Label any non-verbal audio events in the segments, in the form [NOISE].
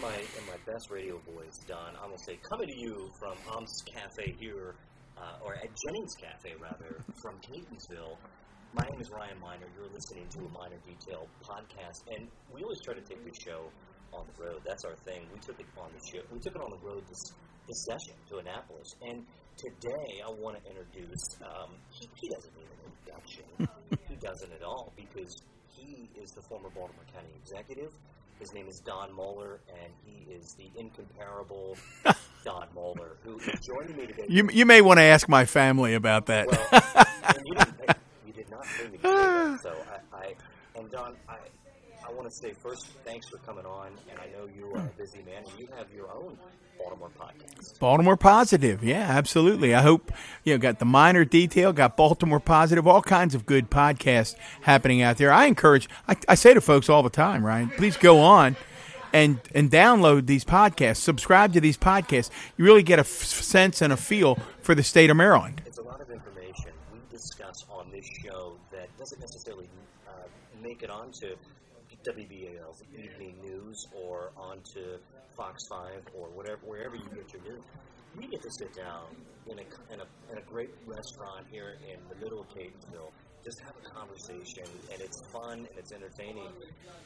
in my in my best radio voice, Don, I'm gonna say coming to you from Om's Cafe here, uh, or at Jennings Cafe rather, from Catonsville. My name is Ryan Miner. You're listening to a Miner Detail podcast, and we always try to take the show on the road. That's our thing. We took it on the show. We took it on the road this this session to Annapolis, and today I want to introduce. Um, he, he doesn't need an introduction. [LAUGHS] he doesn't at all because he is the former Baltimore County executive. His name is Don Mohler, and he is the incomparable [LAUGHS] Don Mohler, who is joining me today. You you may want to ask my family about that. Well, and you, didn't you did not pay me to say that, so I, I and Don, I, I want to say first, thanks for coming on, and I know you are a busy man, and you have your own Baltimore podcast. Baltimore Positive, yeah, absolutely. I hope you know got the Miner Detail, got Baltimore Positive, all kinds of good podcasts happening out there. I encourage. I, I say to folks all the time, Ryan, please go on and and download these podcasts, subscribe to these podcasts. You really get a f- sense and a feel for the state of Maryland. It's a lot of information we discuss on this show that doesn't necessarily uh, make it onto WBAL's evening news or onto Fox 5 or whatever, wherever you get your news. We get to sit down in a, in a, in a great restaurant here in the middle of Catonsville, just have a conversation, and it's fun and it's entertaining.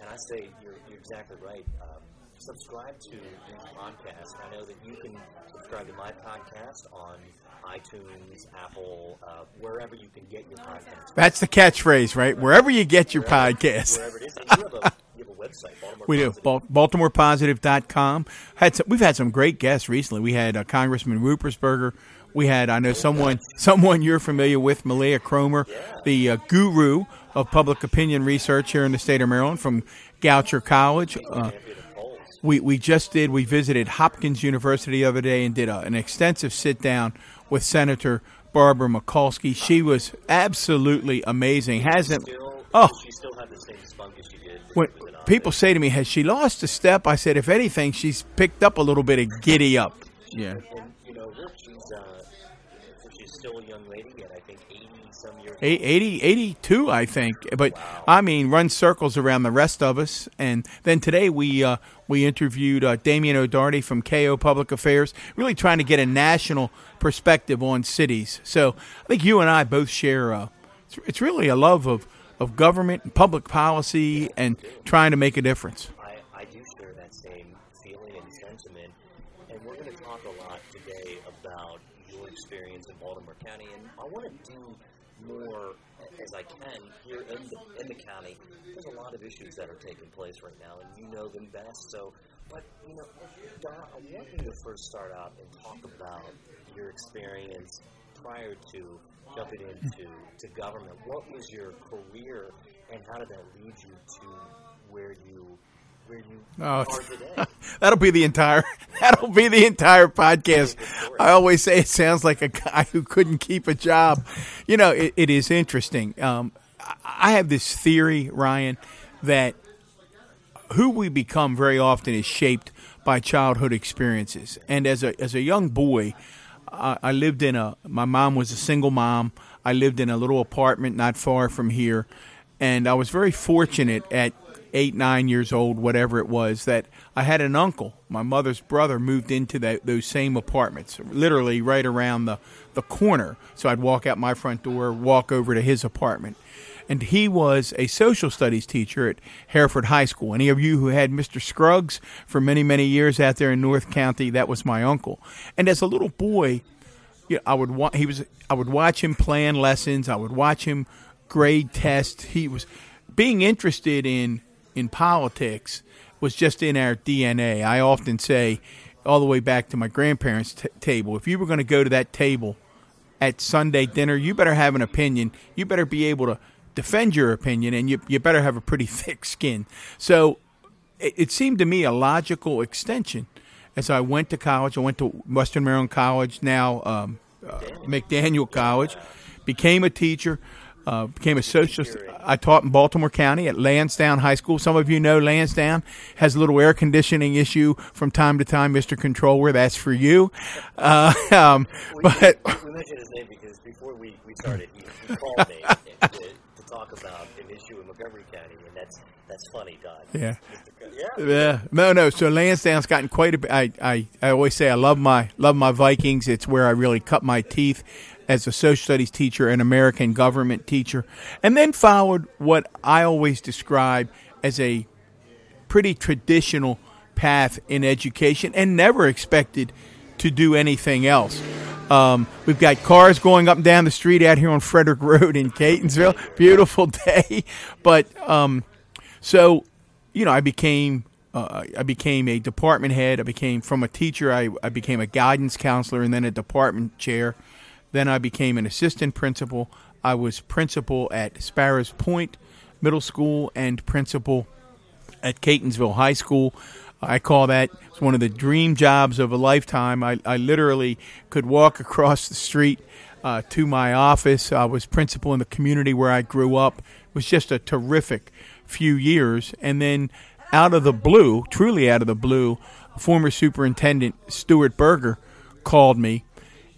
And I say you're, you're exactly right. Um, subscribe to these podcast. I know that you can subscribe to my podcast on iTunes, Apple, uh, wherever you can get your podcast. That's the catchphrase, right? Wherever you get your podcast. Wherever it is. [LAUGHS] And you have a, you have a website, Baltimore We do. Positive. Bal- BaltimorePositive.com. Had some, we've had some great guests recently. We had uh, Congressman Ruppersberger. We had, I know someone, [LAUGHS] someone you're familiar with, Mileah Kromer, the uh, guru of public opinion research here in the state of Maryland from Goucher College. Uh, Champion of polls. We, we just did, we visited Hopkins University the other day and did a, an extensive sit down with Senator Barbara Mikulski. She was absolutely amazing. Hasn't, oh, she still had the same spunk as she did. when she was in office. people say to me, "Has she lost a step?" I said, "If anything, she's picked up a little bit of giddy up." Yeah, And, you know, she's, uh, she's still a young lady, and I think 80 some years A- 80, 82, I think. But I mean, run circles around the rest of us. And then today we uh, we interviewed uh, Damian O'Doherty from KO Public Affairs, really trying to get a national perspective on cities. So I think you and I both share. Uh, it's, it's really a love of of government and public policy and trying to make a difference. I, I do share that same feeling and sentiment, and we're going to talk a lot today about your experience in Baltimore County, and I want to do more as I can here in the in the county. There's a lot of issues that are taking place right now, and you know them best. So, but you know, Don, I want you to first start out and talk about your experience prior to jumping into to government. What was your career, and how did that lead you to where you where you Oh? [LAUGHS] That'll be the entire. [LAUGHS] That'll be the entire podcast. I always say it sounds like a guy who couldn't keep a job. You know, it, it is interesting. Um, I- I have this theory, Ryan, that who we become very often is shaped by childhood experiences. And as a as a young boy, I, I lived in a. My mom was a single mom. I lived in a little apartment not far from here, and I was very fortunate at eight, nine years old, whatever it was, that I had an uncle. My mother's brother moved into that, those same apartments, literally right around the the corner. So I'd walk out my front door, walk over to his apartment and he was a social studies teacher at Hereford High School. Any of you who had Mr. Scruggs for many, many years out there in North County, that was my uncle. And as a little boy, you know, I would wa- he was I would watch him plan lessons. I would watch him grade tests. He was being interested in in politics was just in our DNA. I often say, all the way back to my grandparents' t- table, if you were going to go to that table at Sunday dinner, you better have an opinion. You better be able to defend your opinion, and you you better have a pretty [LAUGHS] thick skin. So it, it seemed to me a logical extension. As I went to college, I went to Western Maryland College, now um, uh, McDaniel College, became a teacher, uh, became a socialist. I taught in Baltimore County at Lansdowne High School. Some of you know Lansdowne has a little air conditioning issue from time to time, Mr. Comptroller. That's for you. Uh, [LAUGHS] um, We, but we mentioned his name because before we, we started, he, he called me to, to talk about an issue in Montgomery County, and that's That's funny, Don. Yeah. Yeah. Yeah, no, no. So Lansdowne's gotten quite a bit. I, I, I always say I love my love my Vikings. It's where I really cut my teeth as a social studies teacher and American government teacher, and then followed what I always describe as a pretty traditional path in education, and never expected to do anything else. Um, we've got cars going up and down the street out here on Frederick [LAUGHS] Road in Catonsville. Beautiful [LAUGHS] day, but um, so you know, I became uh, I became a department head. I became from a teacher. I, I became a guidance counselor and then a department chair. Then I became an assistant principal. I was principal at Sparrows Point Middle School and principal at Catonsville High School. I call that one of the dream jobs of a lifetime. I, I literally could walk [LAUGHS] across the street uh, to my office. I was principal in the community where I grew up. It was just a terrific few years. And then out of the blue, truly out of the blue, former superintendent Stuart Berger called me.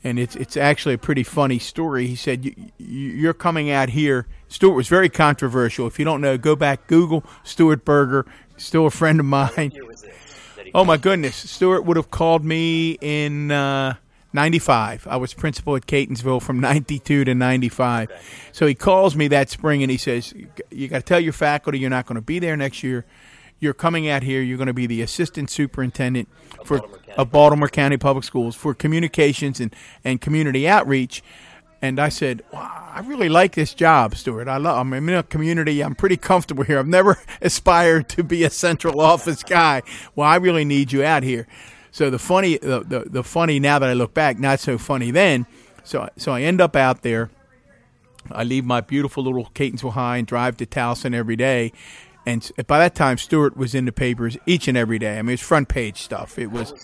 And it's it's actually a pretty funny story. He said, "You're coming out here." Stuart was very controversial. If you don't know, go back Google Stuart Berger. Still a friend of mine. Year was it that he Oh my goodness, Stuart would have called me in uh, '95. I was principal at Catonsville from '92 to '95. So he calls me that spring and he says, "You got to tell your faculty you're not going to be there next year. You're coming out here. You're going to be the assistant superintendent for Baltimore of Baltimore County Public Schools for communications and and community outreach." And I said, wow, I really like this job, Stuart. I love. I'm in a community. I'm pretty comfortable here. I've never [LAUGHS] aspired to be a central office guy. Well, I really need you out here. So the funny, the, the, the funny now that I look back, not so funny then. So so I end up out there. I leave my beautiful little Catonsville High and drive to Towson every day. And by that time, Stuart was in the papers each and every day. I mean, it's front page stuff. It was.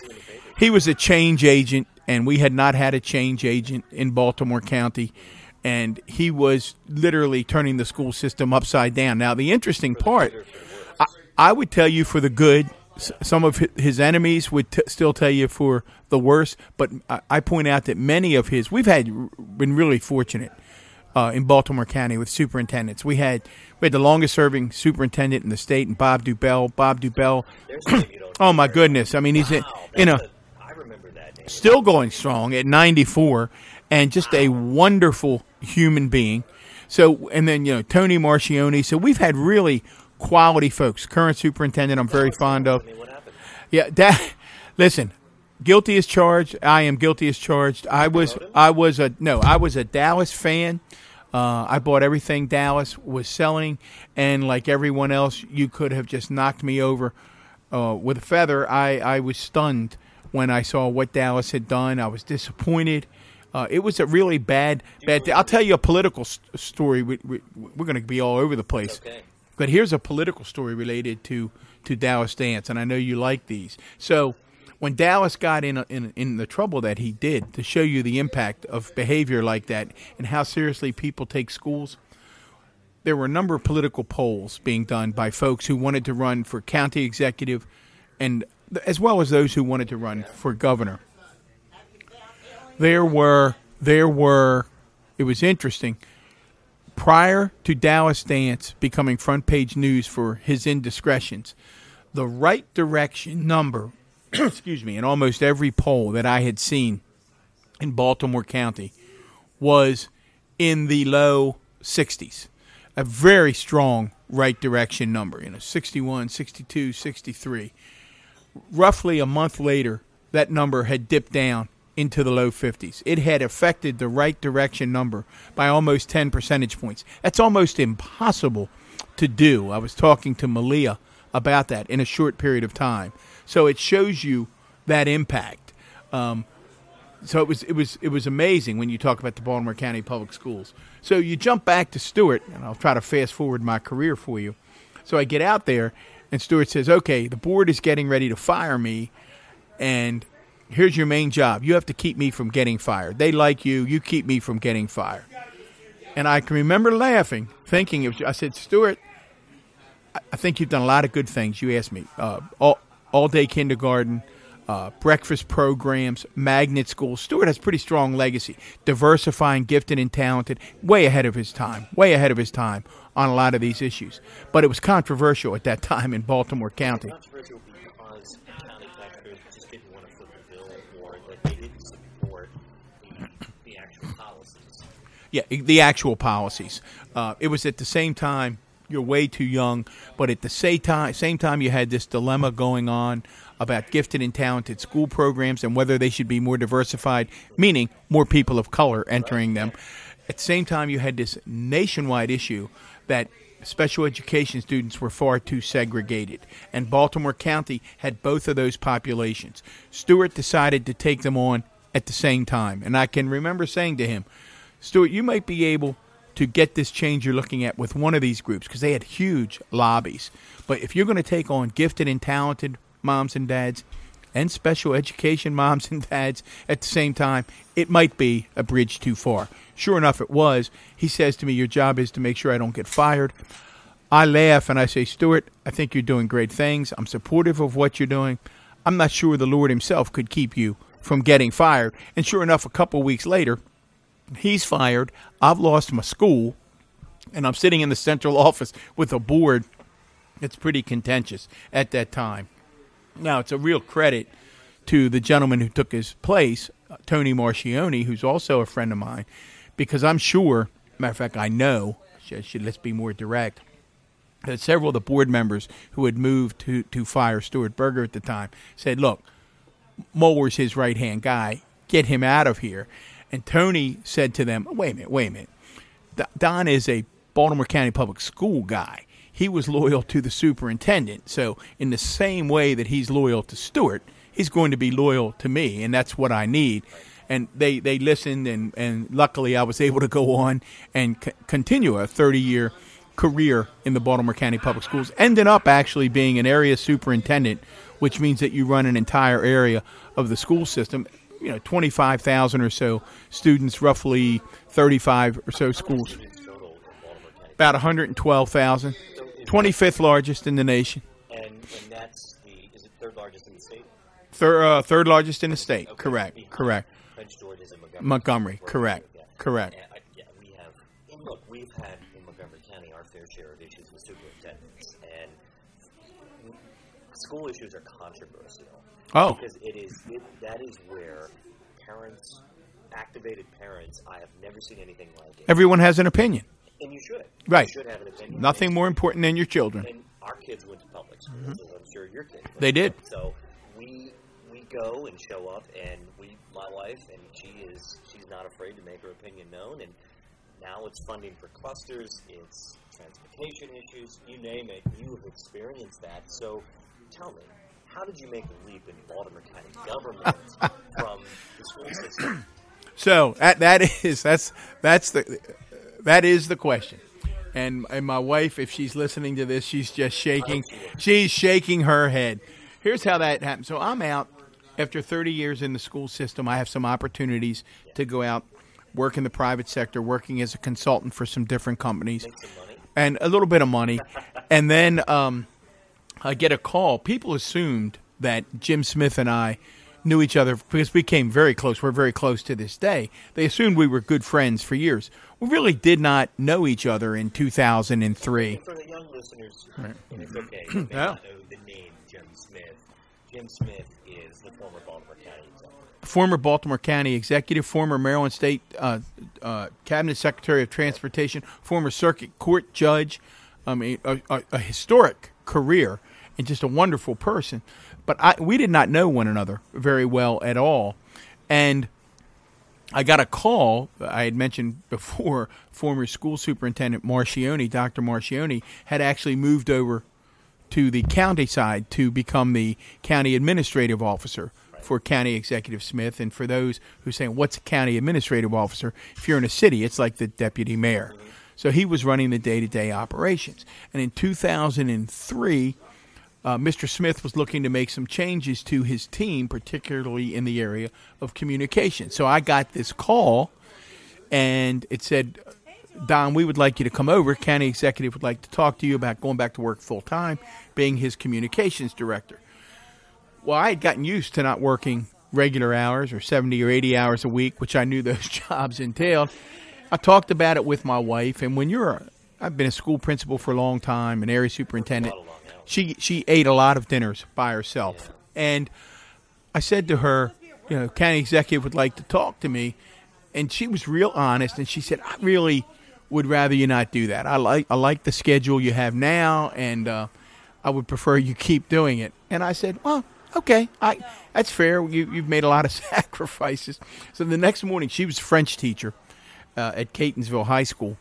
He was a change agent, and we had not had a change agent in Baltimore County. And he was literally turning the school system upside down. Now, the interesting part, I, I would tell you for the good. Some of his enemies would t- still tell you for the worse. But I, I point out that many of his, we've had been really fortunate uh, in Baltimore County with superintendents. We had we had the longest serving superintendent in the state, and Bob Dubel. Bob Dubel. There's a name you don't Oh my goodness! I mean, he's in, Wow, in that's a a- I remember that name. still going strong at 94 and just a wonderful human being. So, and then, you know, Tony Marchione. So we've had really quality folks. Current superintendent, I'm very fond of. I mean, what happened? Yeah, [LAUGHS] that, listen, guilty as charged. I am guilty as charged. I was, I was a, no, I was a Dallas fan. Uh, I bought everything Dallas was selling, and like everyone else, you could have just knocked me over uh, with a feather. I, I was stunned when I saw what Dallas had done. I was disappointed. Uh, it was a really bad, bad. I'll tell you a political st- story. We, we, we're going to be all over the place. Okay. But here's a political story related to to Dallas Dance, and I know you like these. So when Dallas got in in in the trouble that he did, to show you the impact of behavior like that and how seriously people take schools, there were a number of political polls being done by folks who wanted to run for county executive, and as well as those who wanted to run for governor. There were there were. It was interesting prior to Dallas Dance becoming front page news for his indiscretions, the right direction number, [CLEARS THROAT] excuse me, in almost every poll that I had seen in Baltimore County was in the low 60s. A very strong right direction number, you know, 61, 62, 63. Roughly a month later, that number had dipped down into the low 50s. It had affected the right direction number by almost 10 percentage points. That's almost impossible to do. I was talking to Mileah about that in a short period of time. So it shows you that impact. Um, so it was it was it was amazing when you talk about the Baltimore County Public Schools. So you jump back to Stuart, and I'll try to fast forward my career for you. So I get out there, and Stuart says, "Okay, the board is getting ready to fire me, and here's your main job. You have to keep me from getting fired. They like you. You keep me from getting fired." And I can remember laughing, thinking, it was, I said, "Stuart, I- think you've done a lot of good things." You asked me uh, all all day kindergarten. uh, breakfast programs, magnet schools. Stuart has pretty strong legacy, diversifying gifted and talented, way ahead of his time, way ahead of his time on a lot of these issues. But it was controversial at that time in Baltimore County. Controversial because county executives just didn't want to foot the bill or that they didn't support the, the actual policies. Yeah, the actual policies. Uh, it was at the same time you're way too young, but at the same time, same time you had this dilemma going on about gifted and talented school programs and whether they should be more diversified, meaning more people of color entering them. At the same time, you had this nationwide issue that special education students were far too segregated, and Baltimore County had both of those populations. Stuart decided to take them on at the same time, and I can remember saying to him, Stuart, you might be able to get this change you're looking at with one of these groups because they had huge lobbies. But if you're going to take on gifted and talented moms and dads and special education [LAUGHS] moms and dads at the same time, it might be a bridge too far. Sure enough, it was. He says to me, Your job is to make sure I don't get fired. I laugh and I say, Stuart, I think you're doing great things. I'm supportive of what you're doing. I'm not sure the Lord Himself could keep you from getting fired. And sure enough, a couple weeks later, he's fired. I've lost my school, and I'm sitting in the central [LAUGHS] office with a board that's pretty contentious at that time. Now, it's a real credit to the gentleman who took his place, uh, Tony Marchione, who's also a friend of mine, because I'm sure, matter of fact, I know, let's be more direct, that several of the board members who had moved to, to fire Stuart Berger at the time said, look, Mohler's his right hand guy, get him out of here. And Tony said to them, wait a minute, wait a minute. Don is a Baltimore County Public School guy he was loyal to the superintendent. So, in the same way that he's loyal to Stuart, he's going to be loyal to me, and that's what I need. And they, they listened, and, and luckily I was able to go on and c- continue a 30 year career in the Baltimore County Public Schools, ended up actually being an area superintendent, which means that you run an entire area of the school system. You know, 25,000 or so students, roughly 35 or so schools. About 112,000. 25th largest in the nation. And, and that's the is it third largest in the state? Third uh, third largest in the state. Okay. Correct. Behind correct. Prince George is in Montgomery. Montgomery. Correct. Yeah. Correct. And, I, yeah, we have. And look, we've had in Montgomery County our fair share of issues with superintendents, and school issues are controversial. Oh. Because it is it, that is where parents, activated parents, I have never seen anything like it. Everyone has an opinion. And you should. Right. You should have an opinion. Nothing more important than your children. And our kids went to public schools, mm-hmm. I'm sure your kids. Went they did. So we we go and show up, and we, my wife, and she is she's not afraid to make her opinion known. And now it's funding for clusters, it's transportation issues, you name it. You have experienced that. So tell me, how did you make the leap in Baltimore County [LAUGHS] government from the school system? So that that is that's that's the that is the question. And and my wife, if she's listening to this, she's just shaking. She's shaking her head. Here's how that happened. So I'm out after 30 years in the school system. I have some opportunities to go out, work in the private sector, working as a consultant for some different companies, and a little bit of money. and then um, I get a call. People assumed that Jim Smith and I knew each other because we came very close. We're very close to this day. They assumed we were good friends for years. We really did not know each other in 2003. For the young listeners, right. it's okay. May not [CLEARS THROAT] know the name Jim Smith. Jim Smith is the former Baltimore County executive. Former Baltimore County executive, former Maryland State uh, uh, Cabinet Secretary of Transportation, former Circuit Court judge. I mean, a, a, a historic career and just a wonderful person but I, we did not know one another very well at all. And I got a call. I had mentioned [LAUGHS] before, former school superintendent Marchione, Dr. Marchione, had actually moved over to the county side to become the county administrative officer for County Executive Smith. And for those who saying, what's a county administrative officer? If you're in a city, it's like the deputy mayor. So he was running the day to day operations. And in 2003, uh, Mr. Smith was looking to make some changes to his team, particularly in the area of communication. So I got this call, and it said, Don, we would like you to come over. County executive would like to talk to you about going back to work full time, being his communications director. well, I had gotten used to not working regular hours or 70 or 80 hours a week, which I knew those [LAUGHS] jobs entailed. I talked about it with my wife, and when you're, I've been a school principal for a long time, an area superintendent. She she ate a lot of dinners by herself, and I said to her, you know, county executive would like to talk to me, and she was real honest, and she said, I really would rather you not do that. I like I like the schedule you have now, and uh, I would prefer you keep doing it. And I said, well, okay, I that's fair. You, you've made a lot of [LAUGHS] sacrifices. So the next morning, she was French teacher uh, at Catonsville High School,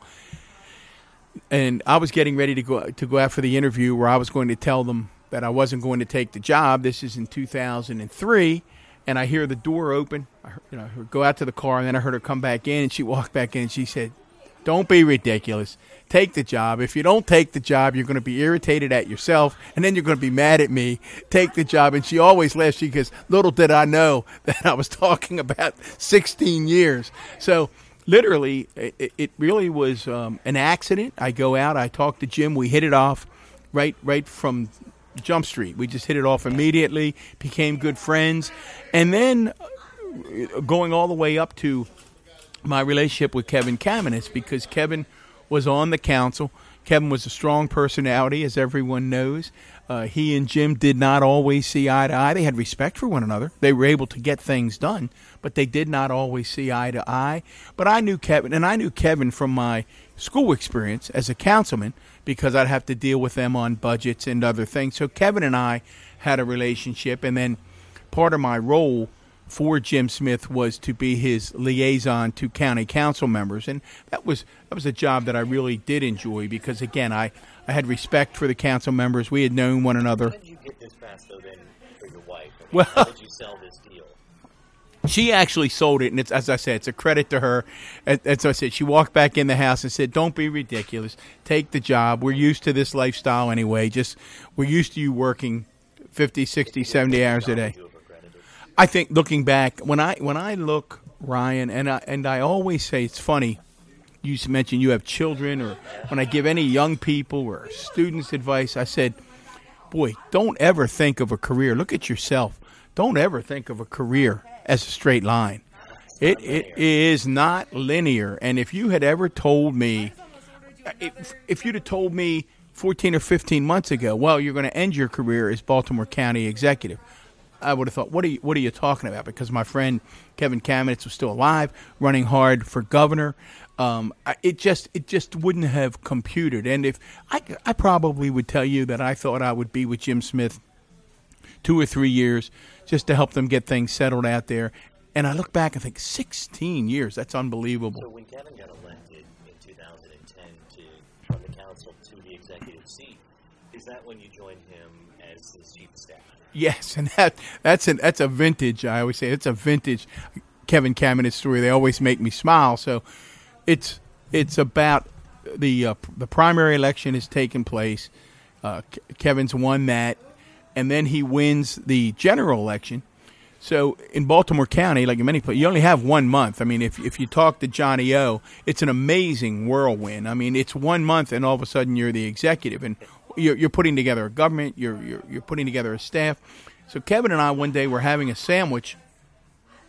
and I was getting ready to go to go out for the interview where I was going to tell them that I wasn't going to take the job. This is in 2003, and I hear the door open. I heard, you know, I go out to the car, and then I heard her come back in, and she walked back in, and she said, "Don't be ridiculous. Take the job. If you don't take the job, you're going to be irritated at yourself, and then you're going to be mad at me. Take the job." And she always laughs. She goes, "Little did I know [LAUGHS] that I was talking about 16 years." So literally, it, it really was um, an accident. I go out, I talk to Jim, we hit it off right right from Jump Street. We just hit it off immediately, became good friends, and then uh, going all the way up to my relationship with Kevin Kamenetz because Kevin was on the council. Kevin was a strong personality, as everyone knows. Uh, he and Jim did not always see eye to eye. They had respect for one another. They were able to get things done, but they did not always see eye to eye. But I knew Kevin, and I knew Kevin from my school experience as a councilman because I'd have to deal with them on budgets and other things. So Kevin and I had a relationship, and then part of my role for Jim Smith was to be his liaison to county council members, and that was that was a job that I really did enjoy because again I I had respect for the council members. We had known one another. How did you get this pass though then for your wife? I mean, Well- how did you sell this deal? She actually sold it, and it's as I said, it's a credit to her. As, I said, she walked back in the house and said, "Don't be ridiculous. Take the job. We're used to this lifestyle anyway. Just we're used to you working 50, 60, 70 hours a day." I think looking back, when I when I look Ryan, and I and I always say it's funny. You mentioned you have children, or when I give any young people or students advice, I said, "Boy, don't ever think of a career. Look at yourself. Don't ever think of a career as a straight line. It it is not linear. And if you had ever told me, if, if you'd have told me 14 or 15 months ago, well, you're going to end your career as Baltimore County executive, I would have thought, what are you, what are you talking about? Because my friend Kevin Kamenetz was still alive, running hard for governor. Um, it just it just wouldn't have computed. And if I, I probably would tell you that I thought I would be with Jim Smith two or three years just to help them get things settled out there. And I look back and think, 16 years, that's unbelievable. So when Kevin got elected in 2010 to from the council to the executive seat, is that when you joined him as his chief of staff? Yes, and that that's an that's a vintage. I always say it's a vintage Kevin Kamenetz story. They always make me smile. So it's it's about the uh, the primary election has taken place. Uh, Kevin's won that, and then he wins the general election. So in Baltimore County, like in many places, you only have one month. I mean, if if you talk to Johnny O, it's an amazing whirlwind. I mean, it's one month, and all of a sudden you're the executive, and you're, you're putting together a government. You're, you're you're putting together a staff. So Kevin and I one day were having a sandwich.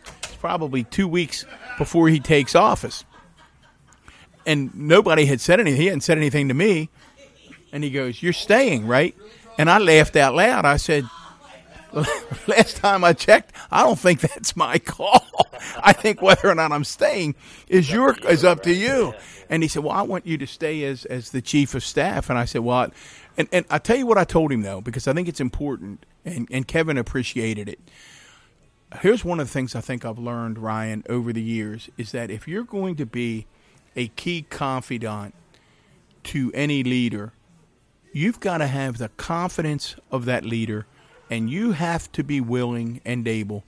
It's probably two weeks before he takes office, and nobody had said anything. He hadn't said anything to me, and he goes, "You're staying, right?" And I laughed out loud. I said. [LAUGHS] Last time I checked, I don't think that's my call. [LAUGHS] I think whether or not I'm staying is your is up to you. And he said, "Well, I want you to stay as as the chief of staff." And I said, "Well," and and I tell you what I told him though, because I think it's important, and and Kevin appreciated it. Here's one of the things I think I've learned, Ryan, over the years is that if you're going to be a key confidant to any leader, you've got to have the confidence of that leader and you have to be willing and able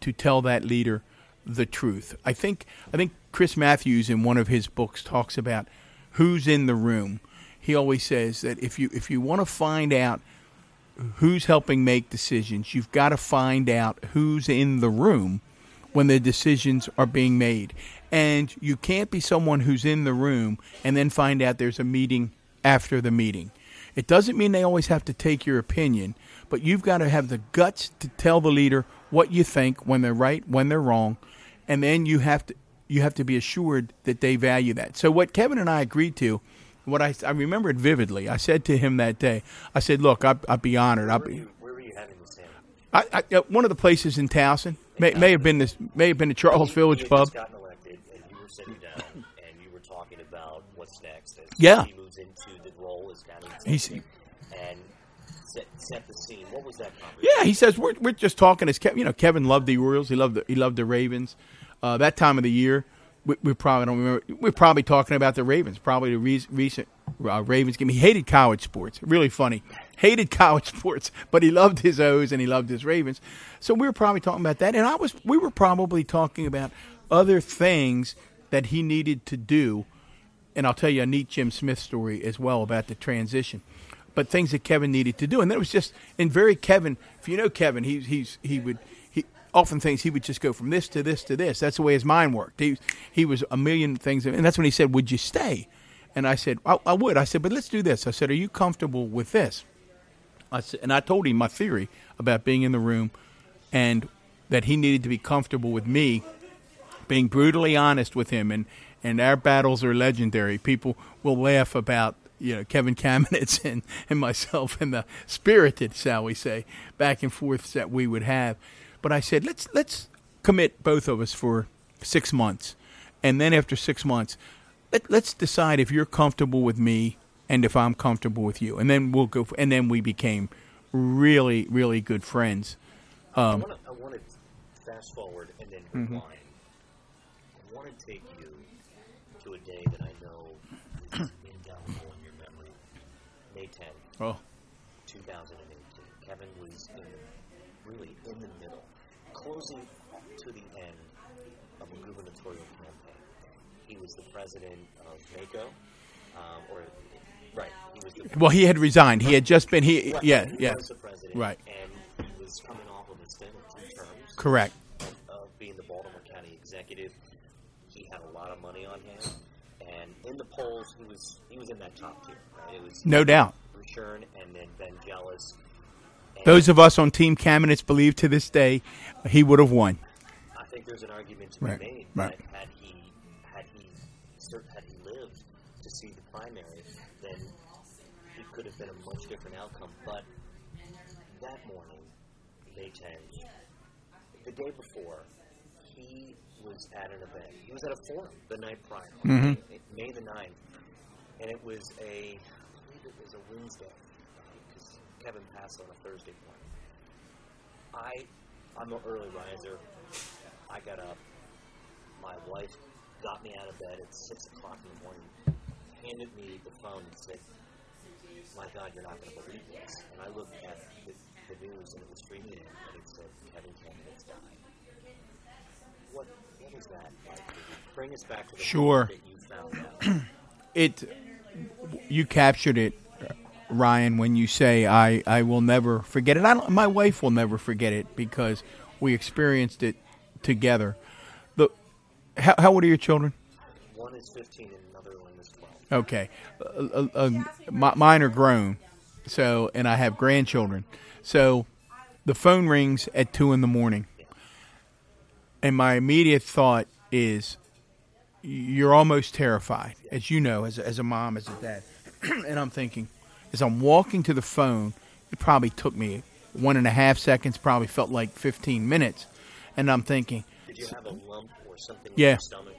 to tell that leader the truth. I think I think Chris Matthews in one of his books talks about who's in the room. He always says that if you if you want to find out who's helping make decisions, you've got to find out who's in the room when the decisions are being made. And you can't be someone who's in the room and then find out there's a meeting after the meeting. It doesn't mean they always have to take your opinion, but you've got to have the guts to tell the leader what you think when they're right, when they're wrong, and then you have to you have to be assured that they value that. So what Kevin and I agreed to, what I I remember it vividly. I said to him that day, I said, "Look, I, I'd be honored. I'd be." where were you having this? I, I, uh, one of the places in Towson may, may have been this may have been the Charles Village Pub. just gotten elected, and you were sitting down, and you were talking about what's next. Yeah. He moves into the role He's- and set, set the scene. What was that? Yeah, he says we're we're just talking as Kevin. You know, Kevin loved the Orioles. He loved the, he loved the Ravens. Uh, that time of the year, we, we probably don't remember. We're probably talking about the Ravens. Probably the re- recent uh, Ravens game. He hated college sports. Really funny. Hated [LAUGHS] college sports, but he loved his O's and he loved his Ravens. So we were probably talking about that, and I was. We were probably talking about other things that he needed to do and I'll tell you a neat Jim Smith story as well about the transition. But things that Kevin needed to do, and then it was just in very Kevin. If you know Kevin, he he's he would he often things he would just go from this to this to this. That's the way his mind worked. He he was a million things, and that's when he said, "Would you stay?" And I said, I, "I would." I said, "But let's do this." I said, "Are you comfortable with this?" I said, and I told him my theory about being in the room, and that he needed to be comfortable with me being brutally honest with him, and and our battles are legendary. People will laugh about you know Kevin Kamenetz [LAUGHS] and and myself and the spirited, shall we say, back and forths that we would have. But I said let's let's commit both of us for six months, and then after six months, let, let's decide if you're comfortable with me and if I'm comfortable with you, and then we'll go. And then we became really really good friends. I want to I want to fast forward and then Mm-hmm. rewind. I want to take you day that I know is indelible in your memory. May 10th, Oh, 2018. Kevin was in, really in the middle, closing to the end of a gubernatorial campaign. He was the president of NACO, um, or right, he was the well, he had resigned. He had just been he right, yeah he yeah was the president, Right. and he was coming off of stint of two terms correct. of, of being the Baltimore County executive. He had a lot of money on him, and in the polls, he was he was in that top tier. Right? It was No doubt. Rushern and then. And Those of us on Team Kamenetz believe to this day he would have won. I think there's an argument to Right, be made right. that had he had he had he lived to see the primary, then it could have been a much different outcome. But that morning, May 10th, the day before, he was at an event. He was at a forum the night prior, Mhm. May the 9th, and it was a I believe it was a Wednesday because Kevin passed on a Thursday morning. I I'm an early riser. I got up. My wife got me out of bed at six o'clock in the morning, handed me the phone and said, "My God, you're not going to believe this." And I looked at the, the news and it was streaming in, and it said Kevin Kamenetz died. What what was that like? Bring us back to the Sure. that you found. [CLEARS THROAT] It you captured it, Ryan, when you say I I will never forget it. I don't, my wife will never forget it because we experienced it together. The how, how old are your children? One is fifteen and another one is twelve. Okay, uh, uh, uh, mine are grown, so and I have grandchildren. So the phone rings at two in the morning, and my immediate thought is, you're almost terrified, as you know, as a, as a mom, as a dad, [CLEARS THROAT] and I'm thinking, as I'm walking to the phone, it probably took me one and a half seconds, probably felt like 15 minutes, and I'm thinking, Did you have a lump or something Yeah. in your stomach?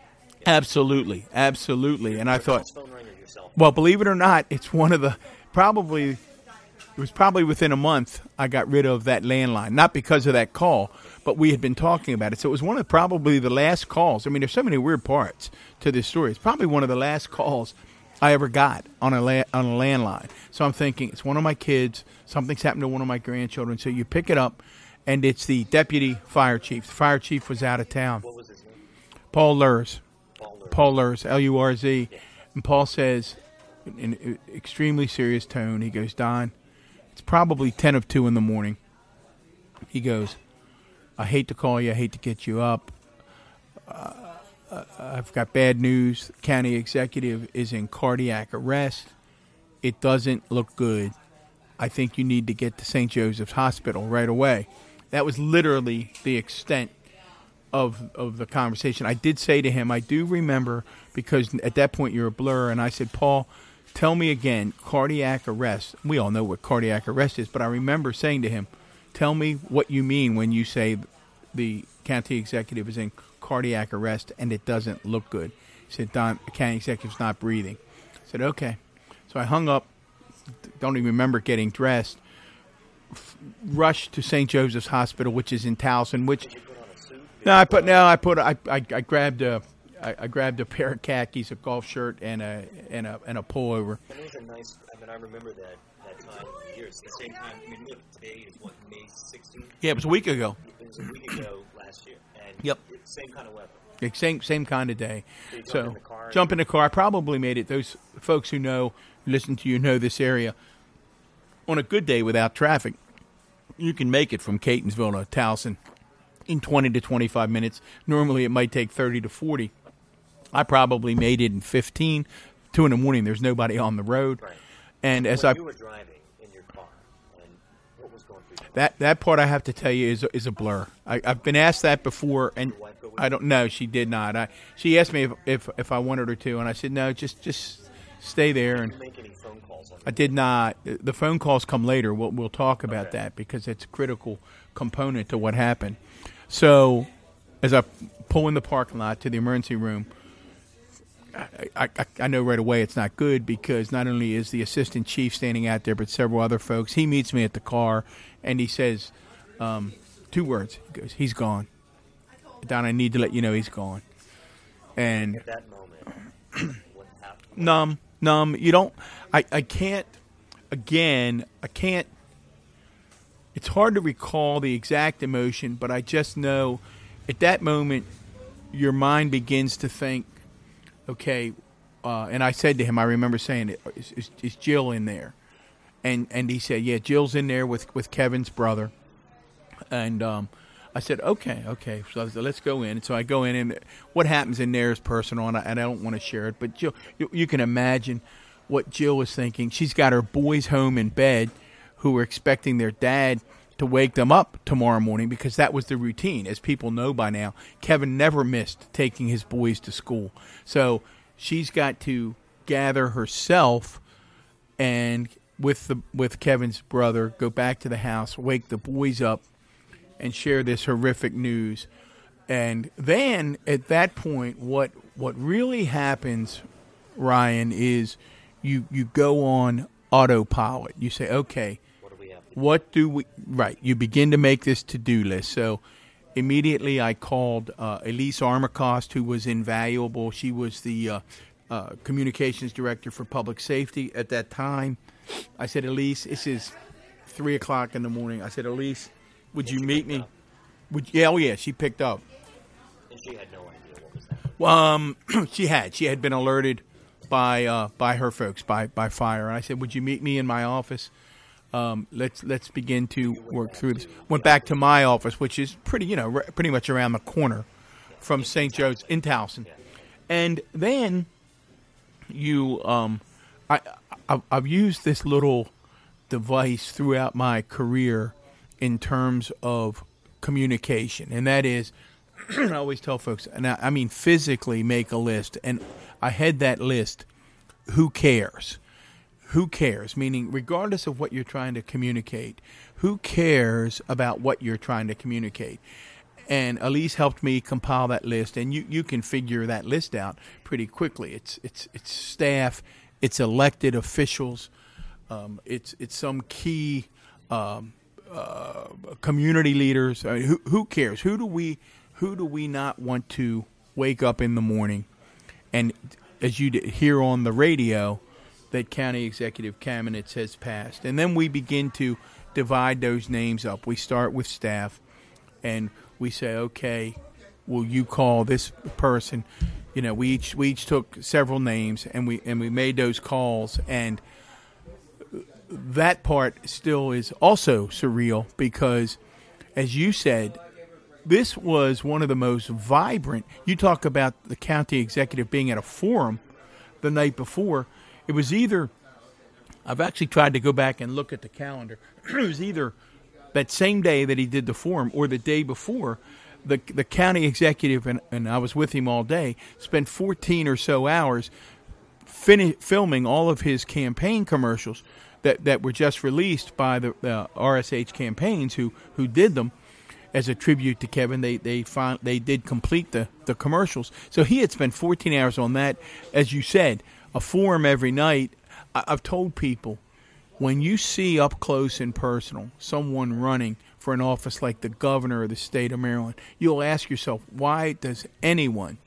absolutely, absolutely, and I thought. house phone rang or yourself? Well, believe it or not, it's one of the probably it was probably within a month I got rid of that landline. Not because of that call, but we had been talking about it. So it was one of probably the last calls. I mean, there's so many weird parts to this story. It's probably one of the last calls I ever got on a la- on a landline. So I'm thinking it's one of my kids. Something's happened to one of my grandchildren. So you pick it up, and it's the deputy fire chief. The fire chief was out of town. What was his name? Paul Lurz. Paul Lurz, L U R Z. And Paul says, in an extremely serious tone, he goes, Don, it's probably 10 of 2 in the morning. He goes, I hate to call you, I hate to get you up. Uh, I've got bad news. County executive is in cardiac arrest. It doesn't look good. I think you need to get to St. Joseph's Hospital right away. That was literally the extent of of the conversation. I did say to him, I do remember because at that point you're a blur, and I said, Paul, tell me again, cardiac arrest. We all know what cardiac arrest is, but I remember saying to him, tell me what you mean when you say the county executive is in cardiac arrest and it doesn't look good. He said, Don, the county executive's not breathing. I said, okay. So I hung up, don't even remember getting dressed, f- rushed to St. Joseph's Hospital, which is in Towson, which Did you put on a suit? no, I put no. I put. I, I, I grabbed a. I, I grabbed a pair of khakis, a golf shirt, and a and a and a pullover. It was a nice. I mean, I remember that that time of the. It's the same time. I mean, look, today is what May 16th. Yeah, it was a week ago. It was a week ago last year, and Yep. same kind of weather. Yeah, Same same kind of day. So you jump in the car. jump in the car. I probably made it. Those folks who know, listen to you, know this area. On a good day without traffic, you can make it from Catonsville to Towson in 20 to 25 minutes. Normally, it might take 30 to 40. I probably made it in 15. Two in the morning. There's nobody on the road, Right. and as when I you were driving That that part I have to tell you is is a blur. I, I've been asked that before, and Your wife go with I don't know. She did not. I she asked me if, if if I wanted her to, and I said no. Just just stay there. And Did you make any phone calls on I did not. The phone calls come later. We'll we'll talk about Okay. that because it's a critical component to what happened. So, as I pull in the parking lot to the emergency room, I, I, I know right away it's not good because not only is the assistant chief standing out there, but several other folks. He meets me at the car and he says um, two words. He goes, "He's gone." Don, I need to let you know he's gone. And At that moment, what happened? numb, numb. You don't. I, I can't. Again, I can't. It's hard to recall the exact emotion, but I just know at that moment your mind begins to think, okay. Uh, and I said to him, I remember saying, "Is, is, is Jill in there?" And and he said, "Yeah, Jill's in there with with Kevin's brother." And um, I said, "Okay, okay." So let's go in. And so I go in, and what happens in there is personal, and I, and I don't want to share it. But Jill, you, you can imagine what Jill was thinking. She's got her boys home in bed, who are expecting their dad to wake them up tomorrow morning because that was the routine. As people know by now, Kevin never missed taking his boys to school. So she's got to gather herself and with the with Kevin's brother go back to the house, wake the boys up, and share this horrific news. And then at that point, what what really happens, Ryan, is you you go on autopilot. You say, okay, What do we have to do? what do we right you begin to make this to-do list so immediately i called uh, elise armacost who was invaluable she was the uh, uh, communications director for public safety at that time i said elise this is three o'clock in the morning i said elise would you meet me up. would yeah oh yeah she picked up And she had no idea what was happening. well, um, [CLEARS THROAT] she had. She had been alerted by uh, by her folks by by fire. And I said, "Would you meet me in my office? Um, let's let's begin to work through this." Went back to my office, which is pretty, you know, pretty much around the corner from St. Joe's in Towson. And then you, um, I, I I've used this little device throughout my career in terms of communication, and that is [CLEARS THROAT] I always tell folks, and I, I mean physically make a list, and I had that list. Who cares? Who cares? Meaning, regardless of what you're trying to communicate, who cares about what you're trying to communicate? And Elise helped me compile that list, and you, you can figure that list out pretty quickly. It's it's it's staff, it's elected officials, um, it's it's some key um, uh, community leaders. I mean, who who cares? Who do we who do we not want to wake up in the morning and as you hear on the radio that county executive Kamenetz has passed and then we begin to divide those names up we start with staff and we say okay will you call this person you know we each we each took several names and we and we made those calls and that part still is also surreal because as you said this was one of the most vibrant. You talk about the county executive being at a forum the night before. It was either I've actually tried to go back and look at the calendar. [CLEARS THROAT] it was either that same day that he did the forum or the day before. The, the county executive, and, and I was with him all day, spent 14 or so hours fin- filming all of his campaign commercials that, that were just released by the uh, RSH campaigns who, who did them as a tribute to Kevin. They they find, they did complete the, the commercials. So he had spent 14 hours on that. As you said, a forum every night. I, I've told people when you see up close and personal someone running for an office like the governor of the state of Maryland, you'll ask yourself, why does anyone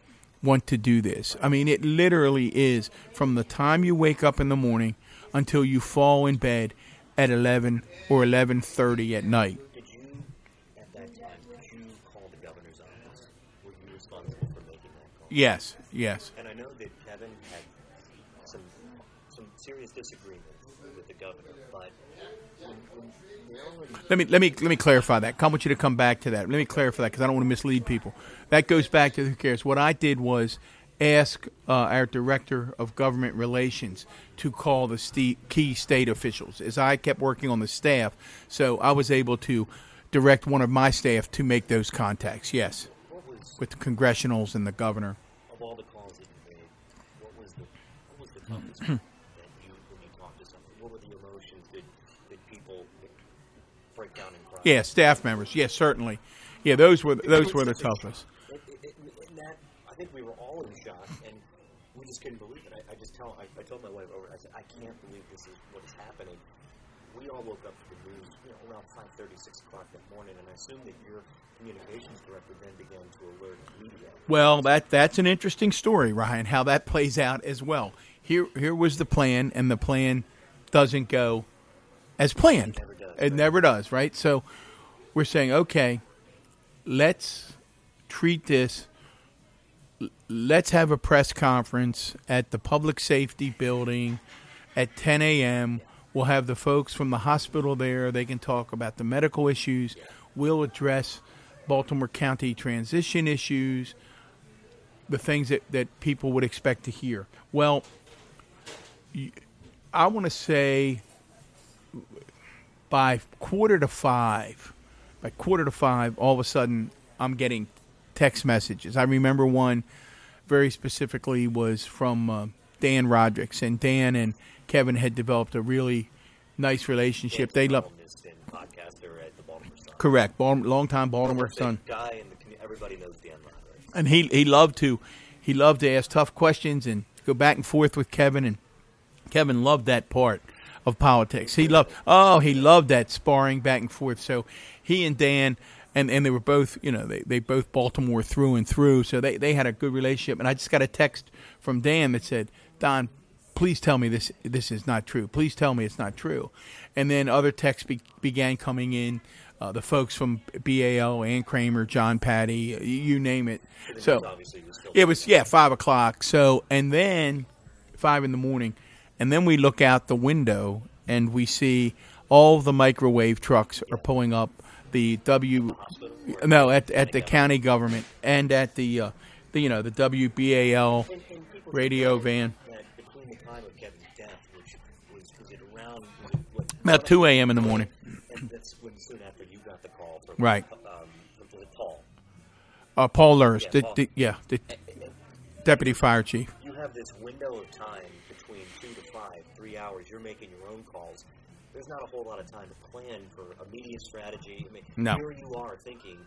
want to do this? I mean, it literally is from the time you wake up in the morning until you fall in bed at 11 or 11:30 at night. Did you, at that time, did you call the governor's office? Were you responsible for making that call? Yes, yes. And I know that Let me let me let me clarify that. I want you to come back to that. Let me clarify that because I don't want to mislead people. That goes back to who cares. What I did was ask uh, our director of government relations to call the ste- key state officials, as I kept working on the staff. So I was able to direct one of my staff to make those contacts. Yes, with the congressionals and the governor. of all the calls that you made, what was the what was the [CLEARS THROAT] toughest one that you when you talked to someone? What were the emotions? Did did people break down and cry? Yeah, staff members. Yes, certainly. Yeah, those were those were the toughest. It, it, it, that, I think we were all in shock, and we just couldn't believe it. I, I just tell, I, I told my wife over, I said, I can't believe this is what is happening. We all woke up to the news, you know, around 5:30, 6 o'clock that morning, and I assume that your communications director then began to alert media. Well, that that's an interesting story, Ryan. How that plays out as well. Here, here was the plan, and the plan doesn't go as planned. It never does, right? So we're saying, okay, let's treat this. Let's have a press conference at the public safety building at 10 a.m. We'll have the folks from the hospital there. They can talk about the medical issues. We'll address Baltimore County transition issues, the things that, that people would expect to hear. Well, I want to say by quarter to five, by quarter to five, all of a sudden I'm getting text messages. I remember one very specifically was from uh, Dan Rodricks, and Dan and Kevin had developed a really nice relationship. They love columnist and podcaster at the Baltimore Sun. correct, Bal- longtime Baltimore Sun. guy in the community. Everybody knows Dan Rodricks. and he he loved to he loved to ask tough questions and go back and forth with Kevin and Kevin loved that part of politics. He loved oh he loved that sparring back and forth. So he and Dan and, and they were both you know they, they both Baltimore through and through. So they, they had a good relationship. And I just got a text from Dan that said Don. Please tell me this this is not true. Please tell me it's not true. And then other texts be, began coming in. Uh, the folks from BAL, Ann Kramer, John Patti, you, you name it. So obviously was it was yeah five o'clock. So and then five in the morning, and then we look out the window and we see all the microwave trucks are pulling up the W. No, at at the county government and at the, uh, the you know the WBAL radio van. About two a.m. in the morning. Right. Uh, Paul Lurz, Yeah, the, the, yeah, the deputy fire chief. you have this window of time between two to five, three hours. You're making your own calls. There's not a whole lot of time to plan for a media strategy. I mean, No. here you are thinking,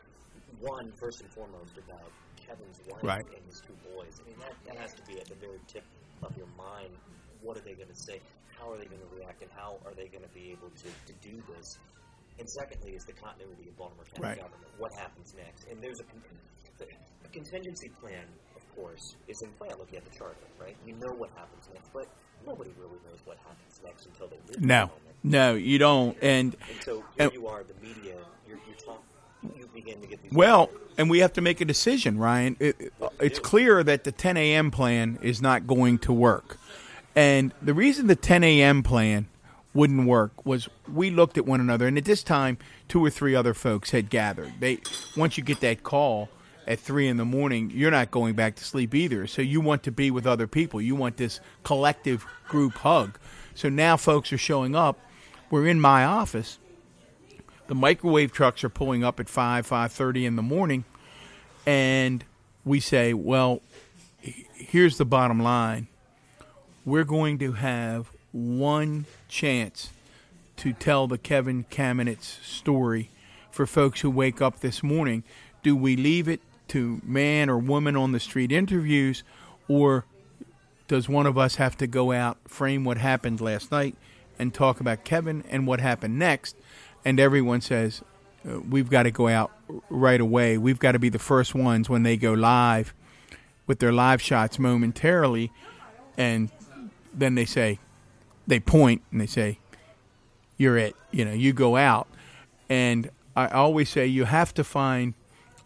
one, first and foremost, about Kevin's wife Right. and his two boys. I mean, that, that has to be at the very tip of your mind. What are they going to say? How are they going to react? And how are they going to be able to, to do this? And secondly, is the continuity of Baltimore County Right. government. What happens next? And there's a, a contingency plan, of course, is in plan. Looking at the charter, right? You know what happens next, but nobody really knows what happens next until they live No, no, you don't. And And so here And- you are, the media. You're, you're talking. You begin to get these. Well, and we have to make a decision, Ryan. It, it- it's clear that the 10 a.m. plan is not going to work. And the reason the 10 a.m. plan wouldn't work was we looked at one another, and at this time, two or three other folks had gathered. They once you get that call, at three in the morning, you're not going back to sleep either. So you want to be with other people. You want this collective group hug. So now folks are showing up. We're in my office. The microwave trucks are pulling up at five, five thirty in the morning, and we say, "Well, here's the bottom line. We're going to have one chance to tell the Kevin Kamenetz story for folks who wake up this morning. Do we leave it to man or woman on the street interviews, or does one of us have to go out, frame what happened last night, and talk about Kevin and what happened next? And everyone says, uh, we've got to go out right away. We've got to be the first ones when they go live with their live shots momentarily. And then they say, they point and they say, you're it. You know, you go out. And I always say you have to find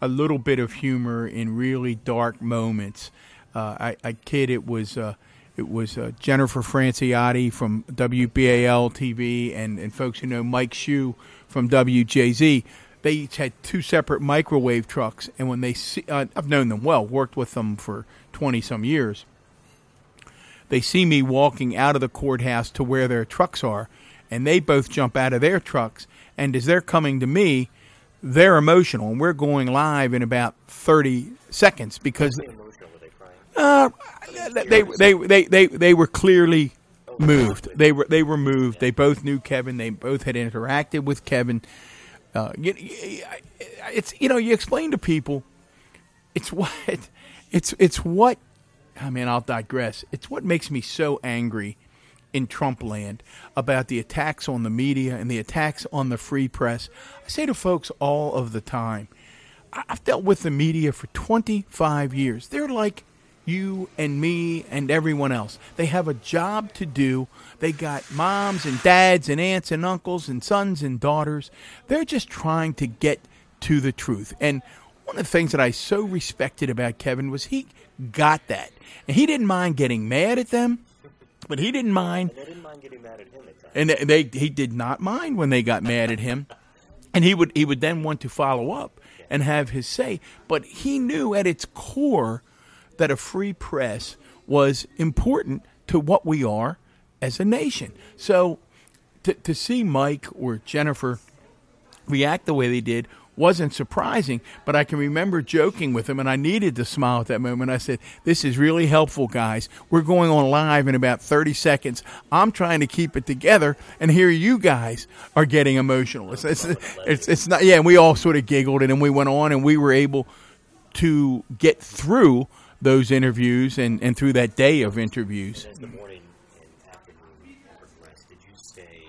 a little bit of humor in really dark moments. Uh, I, I kid it was uh, it was uh, Jennifer Franciotti from WBAL TV and, and folks who know Mike Schuh from WJZ. They each had two separate microwave trucks, and when they see, uh, I've known them well, worked with them for twenty some years. They see me walking out of the courthouse to where their trucks are, and they both jump out of their trucks. And as they're coming to me, they're emotional, and we're going live in about 30 seconds because uh, they, they, they, they, they were clearly moved. They were they were moved. They both knew Kevin. They both had interacted with Kevin. Uh, it's you know you explain to people, it's what it's it's what I mean I'll digress. It's what makes me so angry in Trump land about the attacks on the media and the attacks on the free press. I say to folks all of the time, I've dealt with the media for 25 years. They're like you and me and everyone else. They have a job to do. They got moms and dads and aunts and uncles and sons and daughters. They're just trying to get to the truth. And one of the things that I so respected about Kevin was he got that. And he didn't mind getting mad at them but he didn't mind. And they didn't mind getting mad at him at times. And they, he did not mind when they got mad at him, and he would he would then want to follow up and have his say. But he knew at its core that a free press was important to what we are as a nation. So to to see Mike or Jennifer react the way they did wasn't surprising, but I can remember joking with him, and I needed to smile at that moment. I said, This is really helpful, guys. We're going on live in about 30 seconds. I'm trying to keep it together, and here you guys are getting emotional. It's, it's, it's, it's not, yeah, and we all sort of giggled, and then we went on, and we were able to get through those interviews and, and through that day of interviews. And as the morning and afternoon progressed, did you stay,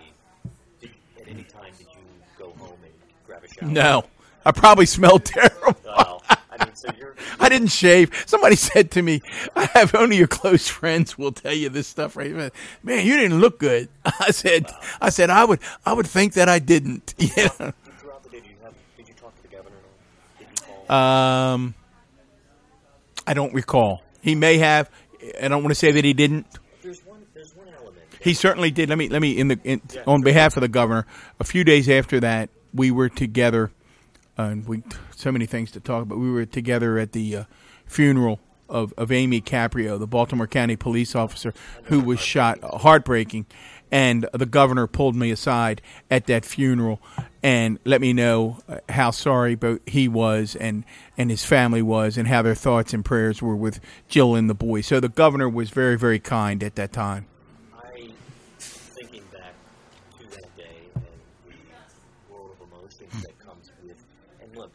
did, at any time, did you go home and grab a shower? No. I probably smelled [LAUGHS] terrible. Well, I mean, so you're, [LAUGHS] I didn't shave. Somebody said to me, "I have only your close friends will tell you this stuff." Right, man, you didn't look good. [LAUGHS] I said, I said, I would, I would think that I didn't. Yeah. throughout the day, did you, have, did you talk to the governor? Did you call? Um, I don't recall. He may have. I don't want to say that he didn't. there's one, there's one element. He certainly did. Let me let me in the in, on behalf of the governor. A few days after that, we were together, uh, and we so many things to talk about. We were together at the uh, funeral of, of Amy Caprio, the Baltimore County police officer who was shot. Uh, heartbreaking, and the governor pulled me aside at that funeral and let me know uh, how sorry he was and and his family was, and how their thoughts and prayers were with Jill and the boys. So the governor was very very kind at that time. I, thinking back to that day and the world of emotions that comes with, and look,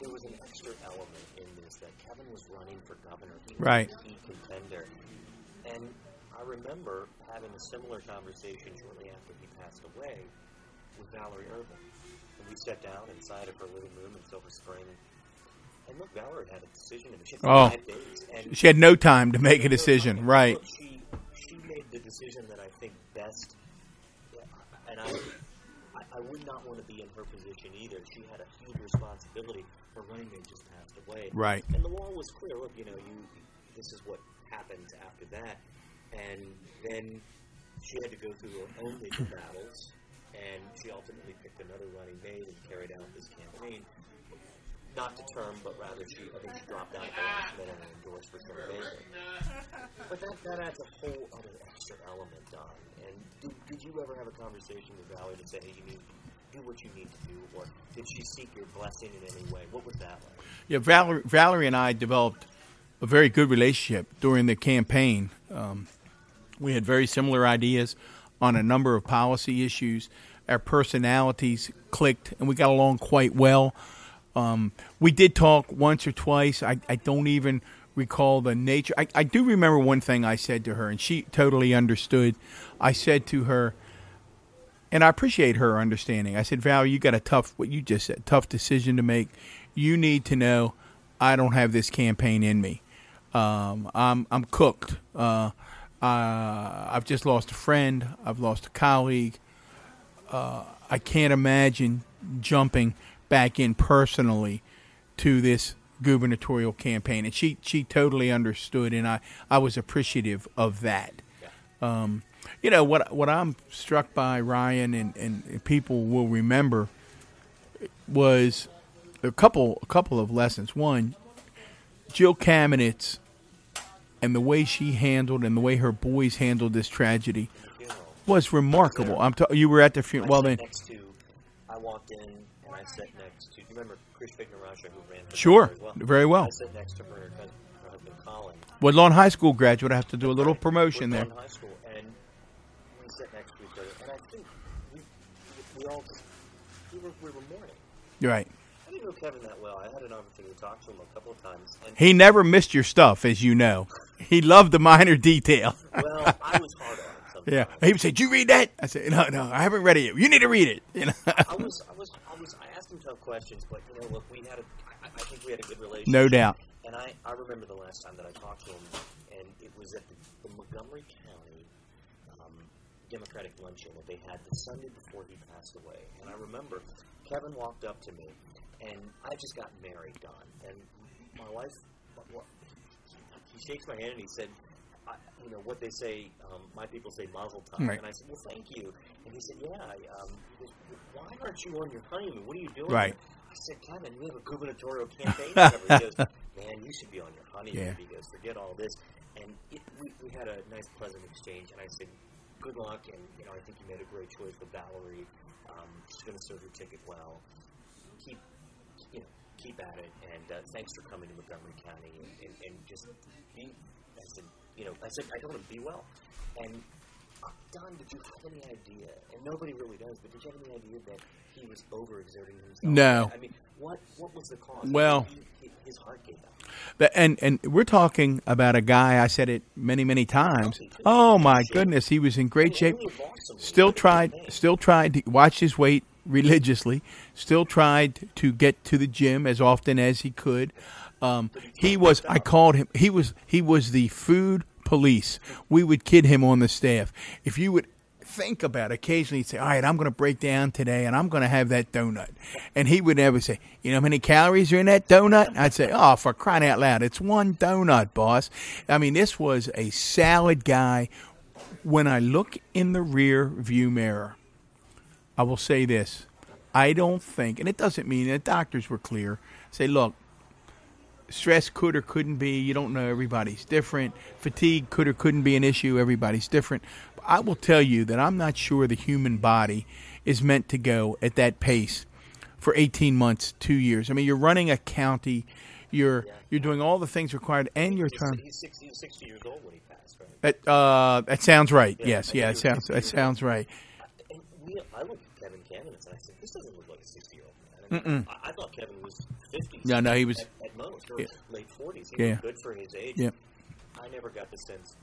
there was an extra element in this that Kevin was running for governor. He was Right. contender. And I remember having a similar conversation shortly after he passed away with Valerie Ervin. And we sat down inside of her living room in Silver Spring. And look, Valerie had a decision to make. She had Oh. days. And She had no time to make a decision, right? Look, She she made the decision that I think best, and I, I I would not want to be in her position either. She had a huge responsibility. Her running mate just passed away, Right. And the law was clear. Look, you know, you this is what happens after that, and then she had to go through her own legal [CLEARS THROAT] battles, and she ultimately picked another running mate and carried out this campaign. not to term, but rather she, I think she dropped out at the last minute and endorsed for Rushern Baker. But that, that adds a whole other extra element, Don. And did, did you ever have a conversation with Valerie to say, hey, you need do what you need to do, or did she seek your blessing in any way? What was that like? Yeah, Valerie, Valerie and I developed a very good relationship during the campaign. Um, we had very similar ideas on a number of policy issues. Our personalities clicked, and we got along quite well. Um, we did talk once or twice. I, I don't even recall the nature. I, I do remember one thing I said to her, and she totally understood. I said to her, and I appreciate her understanding. I said, Val, you got a tough, what you just said, tough decision to make. You need to know I don't have this campaign in me. Um, I'm I'm cooked. Uh, uh, I've just lost a friend. I've lost a colleague. Uh, I can't imagine jumping back in personally to this gubernatorial campaign, and she she totally understood, and I I was appreciative of that. Um, you know what what I'm struck by Ryan and, and people will remember was a couple a couple of lessons. One, Jill Kamenetz and the way she handled and the way her boys handled this tragedy was remarkable. I'm t- you were at the funeral. Well then, next to, I walked in and I sat next to. Do you remember Krish Vignarajah who ran? for Sure, well? very well. I sat next to her, her husband Colin. Woodlawn High School graduate. I have to do a little promotion We're there. High school, and we sat next to each other, and I think we, we all we were, we were mourning. Right. I didn't know Kevin that well. I had an opportunity to talk to him a couple of times, and He never missed your stuff, as you know. He loved the Miner Detail. well, I was hard on him. Sometimes. Yeah, he would say, "Did you read that?" I said, "No, no, I haven't read it yet. You need to read it." [LAUGHS] You know. I was, I was, I was. I asked him tough questions, but you know, look, we had a. I, I think we had a good relationship. no doubt. And I, I remember the last time that I talked to him, and it was at the, the Montgomery County um, Democratic luncheon that they had the Sunday before he passed away. And I remember Kevin walked up to me, and I just got married, Don. And my wife, he shakes my hand and he said, I, you know what they say. Um, my people say Mazel Tov, Right. and I said, "Well, thank you." And he said, "Yeah." I, um, he goes, "Why aren't you on your honeymoon? What are you doing?" Right. I said, "Kevin, you have a gubernatorial campaign." he goes, [LAUGHS] "Man, you should be on your honeymoon." Yeah. He goes, "Forget all this." And it, we, we had a nice, pleasant exchange. And I said, "Good luck." And you know, I think you made a great choice with Valerie. Um, she's going to serve her ticket well. Keep, keep at it. And uh, thanks for coming to Montgomery County and, and, and just be. I said, you know, I said I told him be well. And uh, Don, did you have any idea? And nobody really does, but did you have any idea that he was overexerting himself? No. I mean, what what was the cause? Well- he, his heart gave out. But- And and we're talking about a guy. I said it many many times. Oh my goodness, he was in great shape. He had lost some Still tried. Still tried to watch his weight religiously. Still tried to get to the gym as often as he could. Um, he was. I called him. He was. He was the food police. We would kid him on the staff. If you would think about it, occasionally he'd say, "All right, I'm going to break down today, and I'm going to have that donut," and he would never say, "You know how many calories are in that donut?" I'd say, "Oh, for crying out loud, it's one donut, boss." I mean, this was a salad guy. When I look in the rear view mirror, I will say this. I don't think, and it doesn't mean that doctors were clear. Say, look, stress could or couldn't be. You don't know. Everybody's different. Fatigue could or couldn't be an issue. Everybody's different. But I will tell you that I'm not sure the human body is meant to go at that pace for 18 months, two years. I mean, you're running a county. You're you're doing all the things required, and you're He's, trying. he's, 60, he 60 years old when he passed, right? That uh, that sounds right. Yeah, yes, yeah, it sounds 60 that sounds right. And we, I looked at Kevin Cannon and I said, this doesn't look like a 60 man. I, I thought Kevin was 50s. No, no, he was- At, at most, or Yeah. late 40s. He Yeah. good for his age. Yeah. I never got the sense.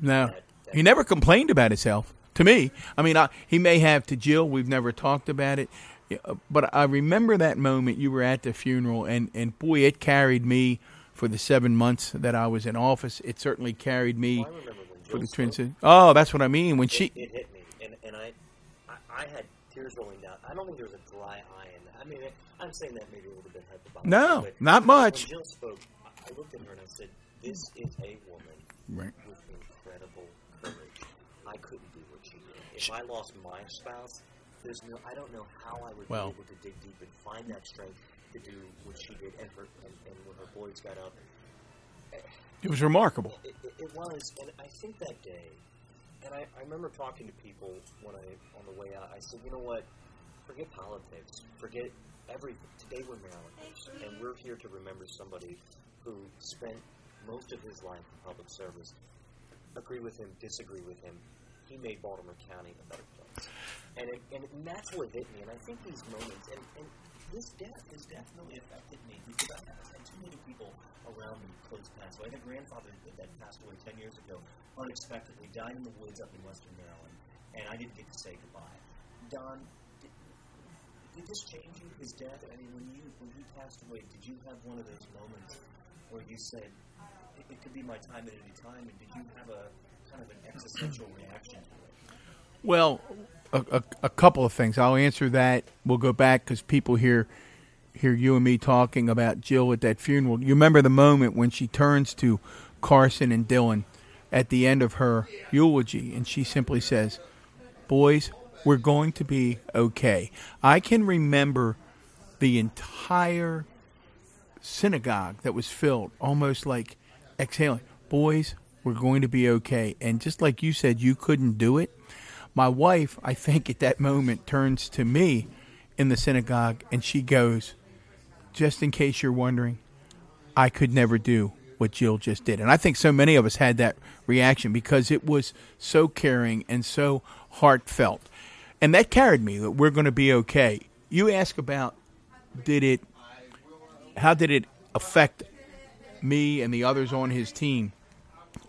No, that- that- he never complained about his health. To me, I mean, I, he may have to Jill. We've never talked about it, Yeah, uh, but I remember that moment. You were at the funeral, and and boy, it carried me for the seven months that I was in office. It certainly carried me Well, I remember when for the transition. Oh, that's what I mean. When she, it hit me, and and I, I, I had tears rolling down. I don't think there was a dry eye in that. I mean, I'm saying that maybe a little bit hyperbolic. No, not much. When Jill spoke, I, I looked at her and I said, "This is a woman Right. with incredible courage. I couldn't do what she did. If I lost my spouse, there's no. I don't know how I would Well- be able to dig deep and find that strength to do what she did, and her and, and when her boys got up, It was remarkable. it, it, it was, and I think that day, and I, I remember talking to people when I on the way out. I said, you know what? Forget politics. Forget everything. Today we're Marylanders, and we're here to remember somebody who spent most of his life in public service. Agree with him, disagree with him. He made Baltimore County a better place, and it, and, and that's what hit me. And I think these moments, and, and his death has definitely affected me because I had too many people around me close pass away. I had a grandfather that, that passed away 10 years ago, unexpectedly, died in the woods up in western Maryland, and I didn't get to say goodbye. Don, did, this change you, his death? I mean, when, you, when he passed away, did you have one of those moments where you said, it, it could be my time at any time, and did you have a kind of an existential reaction to it? Well, a, a, a couple of things. I'll answer that. We'll go back because people hear hear you and me talking about Jill at that funeral. You remember the moment when she turns to Carson and Dylan at the end of her eulogy, and she simply says, "Boys, we're going to be okay." I can remember the entire synagogue that was filled, almost like exhaling. Boys, we're going to be okay. And just like you said, you couldn't do it. My wife, I think, at that moment turns to me in the synagogue and she goes, Just in case you're wondering, I could never do what Jill just did. And I think so many of us had that reaction because it was so caring and so heartfelt. And that carried me that we're going to be okay. You ask about did it how did it affect me and the others on his team?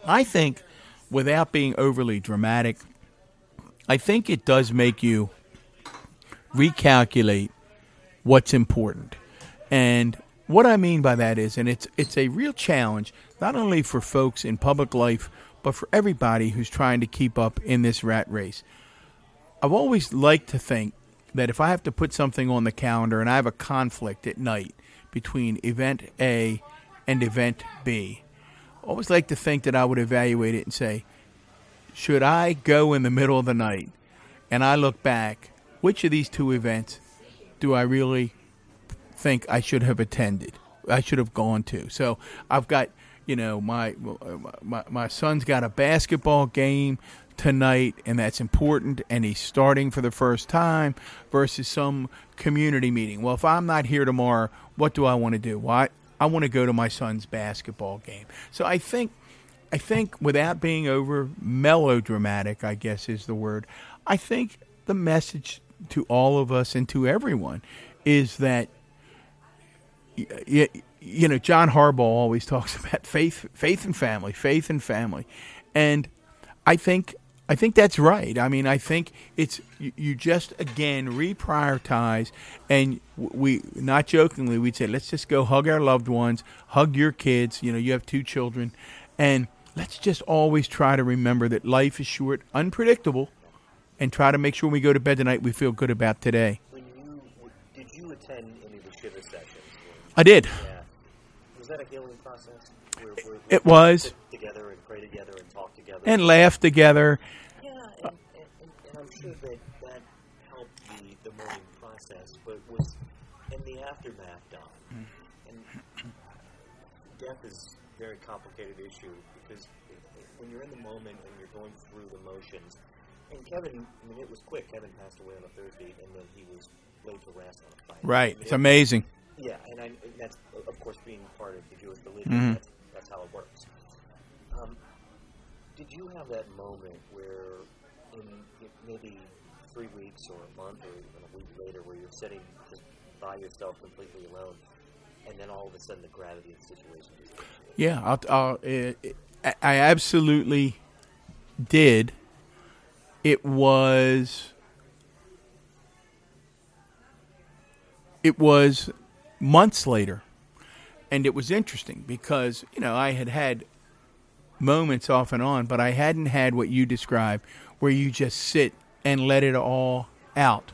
I think without being overly dramatic, I think it does make you recalculate what's important. And what I mean by that is, and it's it's a real challenge not only for folks in public life, but for everybody who's trying to keep up in this rat race. I've always liked to think that if I have to put something on the calendar and I have a conflict at night between event A and event B, I always like to think that I would evaluate it and say, should I go in the middle of the night and I look back, which of these two events do I really think I should have attended? I should have gone to. So I've got, you know, my my my son's got a basketball game tonight, and that's important, and he's starting for the first time versus some community meeting. Well, if I'm not here tomorrow, what do I want to do? Why? I want to go to my son's basketball game. So I think, I think without being over melodramatic, I guess is the word. I think the message to all of us and to everyone is that you, you know John Harbaugh always [LAUGHS] talks about faith, faith and family, faith and family, and I think I think that's right. I mean, I think it's you, you just again reprioritize, and we not jokingly we'd say let's just go hug our loved ones, hug your kids. You know, you have two children, and let's just always try to remember that life is short, unpredictable, and try to make sure when we go to bed tonight we feel good about today. When you did you attend any of the Shiva sessions? I did. Yeah. Was that a healing process? Where, where, It was together and pray together and talk together. And laugh together. yeah, and, and, and, I'm sure that that helped the the mourning process, but was in the aftermath, Don. And death is a very complicated issue because when you're in the moment and you're going through the motions. And Kevin, I mean, it was quick. Kevin passed away on a Thursday, and then he was laid to rest on a Friday. Right. I mean, It's it- amazing. yeah, and, I, and that's of course being part of the Jewish religion. Mhm. That's, that's how it works. Um, did you have that moment where, in maybe three weeks or a month or even a week later, where you're sitting just by yourself, completely alone, and then all of a sudden the gravity of the situation? Yeah, I'll, I'll, uh, I I absolutely did. It was. It was months later, and it was interesting because you know I had had moments off and on, but I hadn't had what you described, where you just sit and let it all out.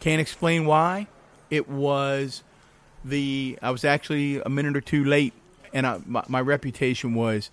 Can't explain why. It was the I was actually a minute or two late, and I, my, my reputation was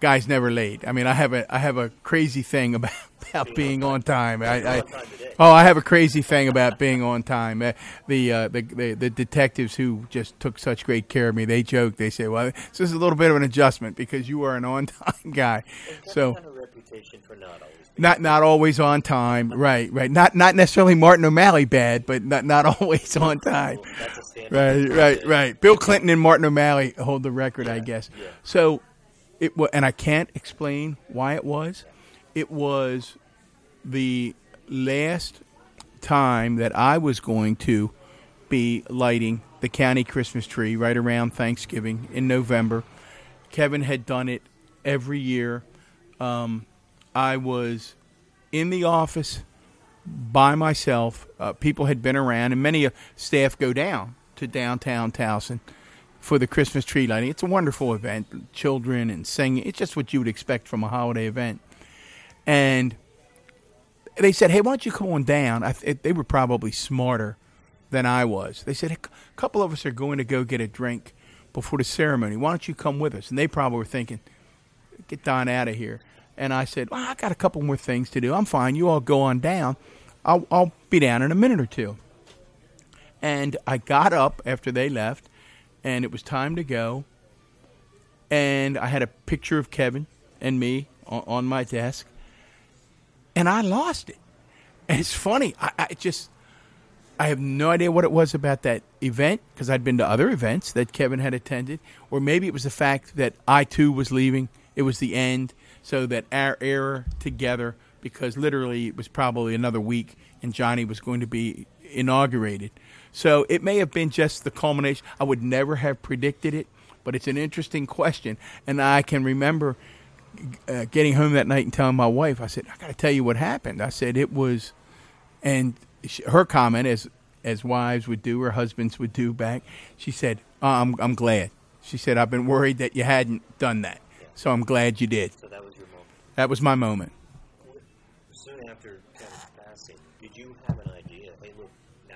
Guy's never late. I mean, I have a I have a crazy thing about, [LAUGHS] about being on time. I, I on time today. oh, I have a crazy thing about being on time. Uh, the, uh, the the the detectives who just took such great care of me, they joke. They say, "Well, this is a little bit of an adjustment because you are an on time [LAUGHS] guy." So reputation for not always not not always on time. [LAUGHS] Right, right. Not not necessarily Martin O'Malley bad, but not not always on time. That's a standard. Right, right, right. Bill Clinton and Martin O'Malley hold the record, I guess. yeah. So it was, and I can't explain why it was. It was the last time that I was going to be lighting the county Christmas tree right around Thanksgiving in November. Kevin had done it every year. Um, I was in the office by myself. Uh, people had been around, and many uh, staff go down to downtown Towson for the Christmas tree lighting. It's a wonderful event, children and singing. It's just what you would expect from a holiday event. And they said, "Hey, why don't you come on down?" Th- they were probably smarter than I was. They said, "A couple of us are going to go get a drink before the ceremony. Why don't you come with us?" And they probably were thinking, "Get Don out of here." And I said, "Well, I got a couple more things to do. I'm fine. You all go on down. I'll, I'll be down in a minute or two. And I got up after they left, and it was time to go. And I had a picture of Kevin and me on, on my desk, and I lost it. And it's funny. I, I just, I have no idea what it was about that event because I'd been to other events that Kevin had attended, or maybe it was the fact that I too was leaving. It was the end, so that our era together, because literally it was probably another week, and Johnny was going to be inaugurated. So it may have been just the culmination. I would never have predicted it, but it's an interesting question, and I can remember uh, getting home that night and telling my wife, I said, I got to tell you what happened. I said it was, and she, her comment, as as wives would do, or husbands would do back, she said, oh, "I'm I'm glad." She said, "I've been worried that you hadn't done that, so I'm glad you did." So that was your moment. That was my moment. Soon after Kevin's passing, did you have an idea? Hey, look, now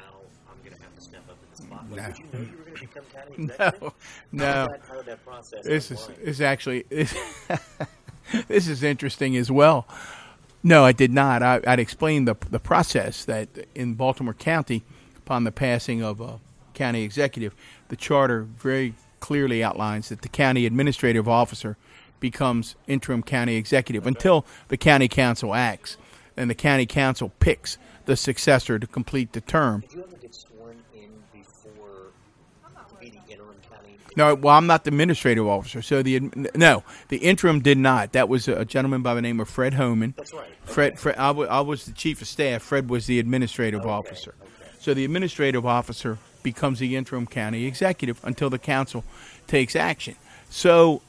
I'm going to have to step up in the spotlight. No. Did you know you were going to become county executive? [LAUGHS] No, no. how did that process This is is actually this, [LAUGHS] this is interesting as well. No, I did not. I, I'd explained the the process that in Baltimore County, upon the passing of a county executive, the charter very clearly outlines that the county administrative officer becomes interim county executive until the county council acts, and the county council picks the successor to complete the term. Did you ever get sworn in before to be the interim county? No, well, I'm not the administrative officer. So the no, the interim did not. That was a gentleman by the name of Fred Homan. That's right. Fred, Fred I, w- I was the chief of staff. Fred was the administrative Okay, officer. okay. So the administrative officer becomes the interim county executive until the council takes action. So,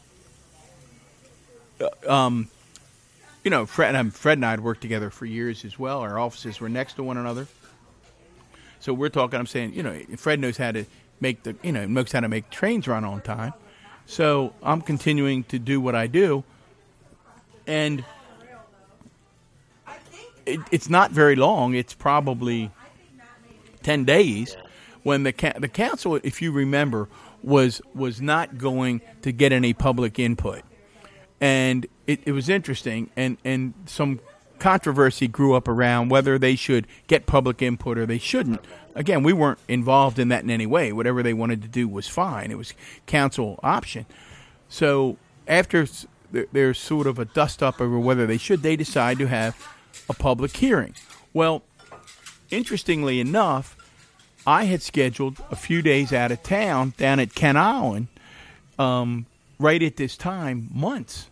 uh, um, you know, Fred, um, Fred and I had worked together for years as well. Our offices were next to one another. So we're talking. I'm saying, you know, Fred knows how to make the, you know, knows how to make trains run on time. So I'm continuing to do what I do, and it, it's not very long. It's probably ten days when the ca- the council, if you remember, was was not going to get any public input, and it, it was interesting, and and some controversy grew up around whether they should get public input or they shouldn't. Again, we weren't involved in that in any way. Whatever they wanted to do was fine. It was council option. So after there's sort of a dust up over whether they should, they decide to have a public hearing. Well, interestingly enough, I had scheduled a few days out of town down at Kent Island um, right at this time, months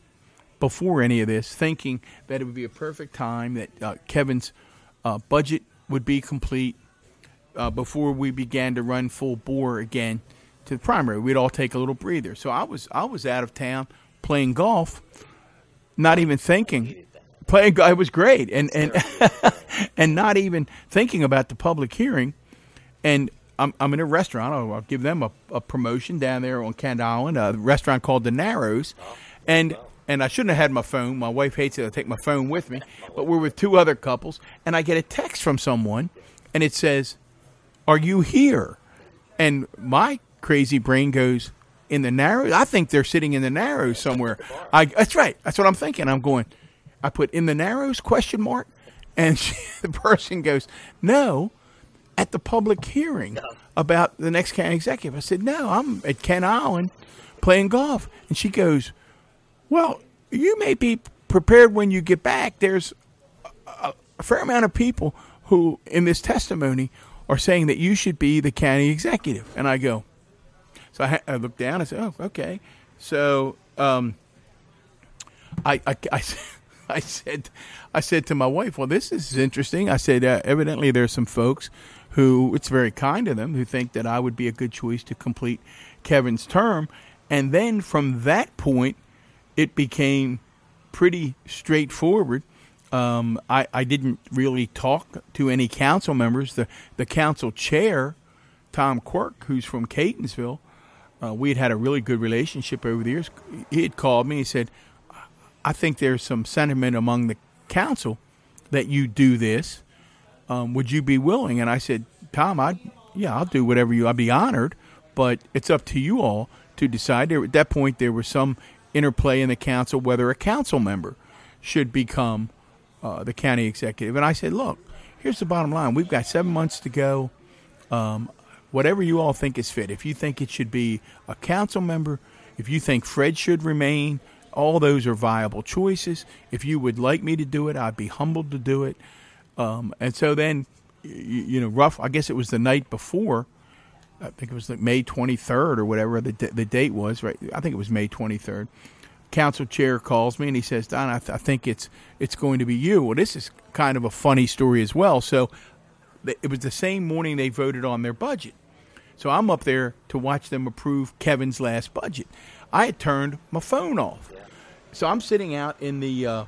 before any of this, thinking that it would be a perfect time that uh, Kevin's uh, budget would be complete uh, before we began to run full bore again to the primary. We'd all take a little breather. So I was I was out of town playing golf, not even thinking. Playing, it was great, and and [LAUGHS] and not even thinking about the public hearing. And I'm I'm in a restaurant. I'll, I'll give them a, a promotion down there on Kent Island, a restaurant called the Narrows, and. And I shouldn't have had my phone. My wife hates it. I take my phone with me. But we're with two other couples, and I get a text from someone, and it says, "Are you here?" And my crazy brain goes, in the narrows. I think they're sitting in the narrows somewhere. I that's right. That's what I'm thinking. I'm going. I put in the narrows question mark, and [LAUGHS] she, the person goes, "No." At the public hearing about the next county executive, I said, "No, I'm at Kent Island playing golf," and she goes, "Well, you may be prepared when you get back. There's a, a fair amount of people who, in this testimony, are saying that you should be the county executive," and I go. So I, I looked down and said, "Oh, okay." So um, I, I, I, [LAUGHS] I said, I said to my wife, "Well, this is interesting." I said, uh, "Evidently, there's some folks who it's very kind of them who think that I would be a good choice to complete Kevin's term." And then from that point, it became pretty straightforward. Um, I, I didn't really talk to any council members. The the council chair, Tom Quirk, who's from Catonsville, uh, we had had a really good relationship over the years. He had called me. and said, "I think there's some sentiment among the council that you do this. Um, would you be willing?" And I said, "Tom, I yeah, I'll do whatever you. I'd be honored, but it's up to you all to decide." There, at that point, there was some interplay in the council whether a council member should become uh, the county executive. And I said, "Look, here's the bottom line. We've got seven months to go." Um, whatever you all think is fit. If you think it should be a council member, if you think Fred should remain, all those are viable choices. If you would like me to do it, I'd be humbled to do it. Um, and so then, you, you, know, rough. I guess it was the night before. I think it was like May 23rd or whatever the the date was. Right. I think it was May 23rd. Council chair calls me and he says, "Don, I, th- I think it's it's going to be you." Well, this is kind of a funny story as well. So it was the same morning they voted on their budget. So I'm up there to watch them approve Kevin's last budget. I had turned my phone off. So I'm sitting out in the uh,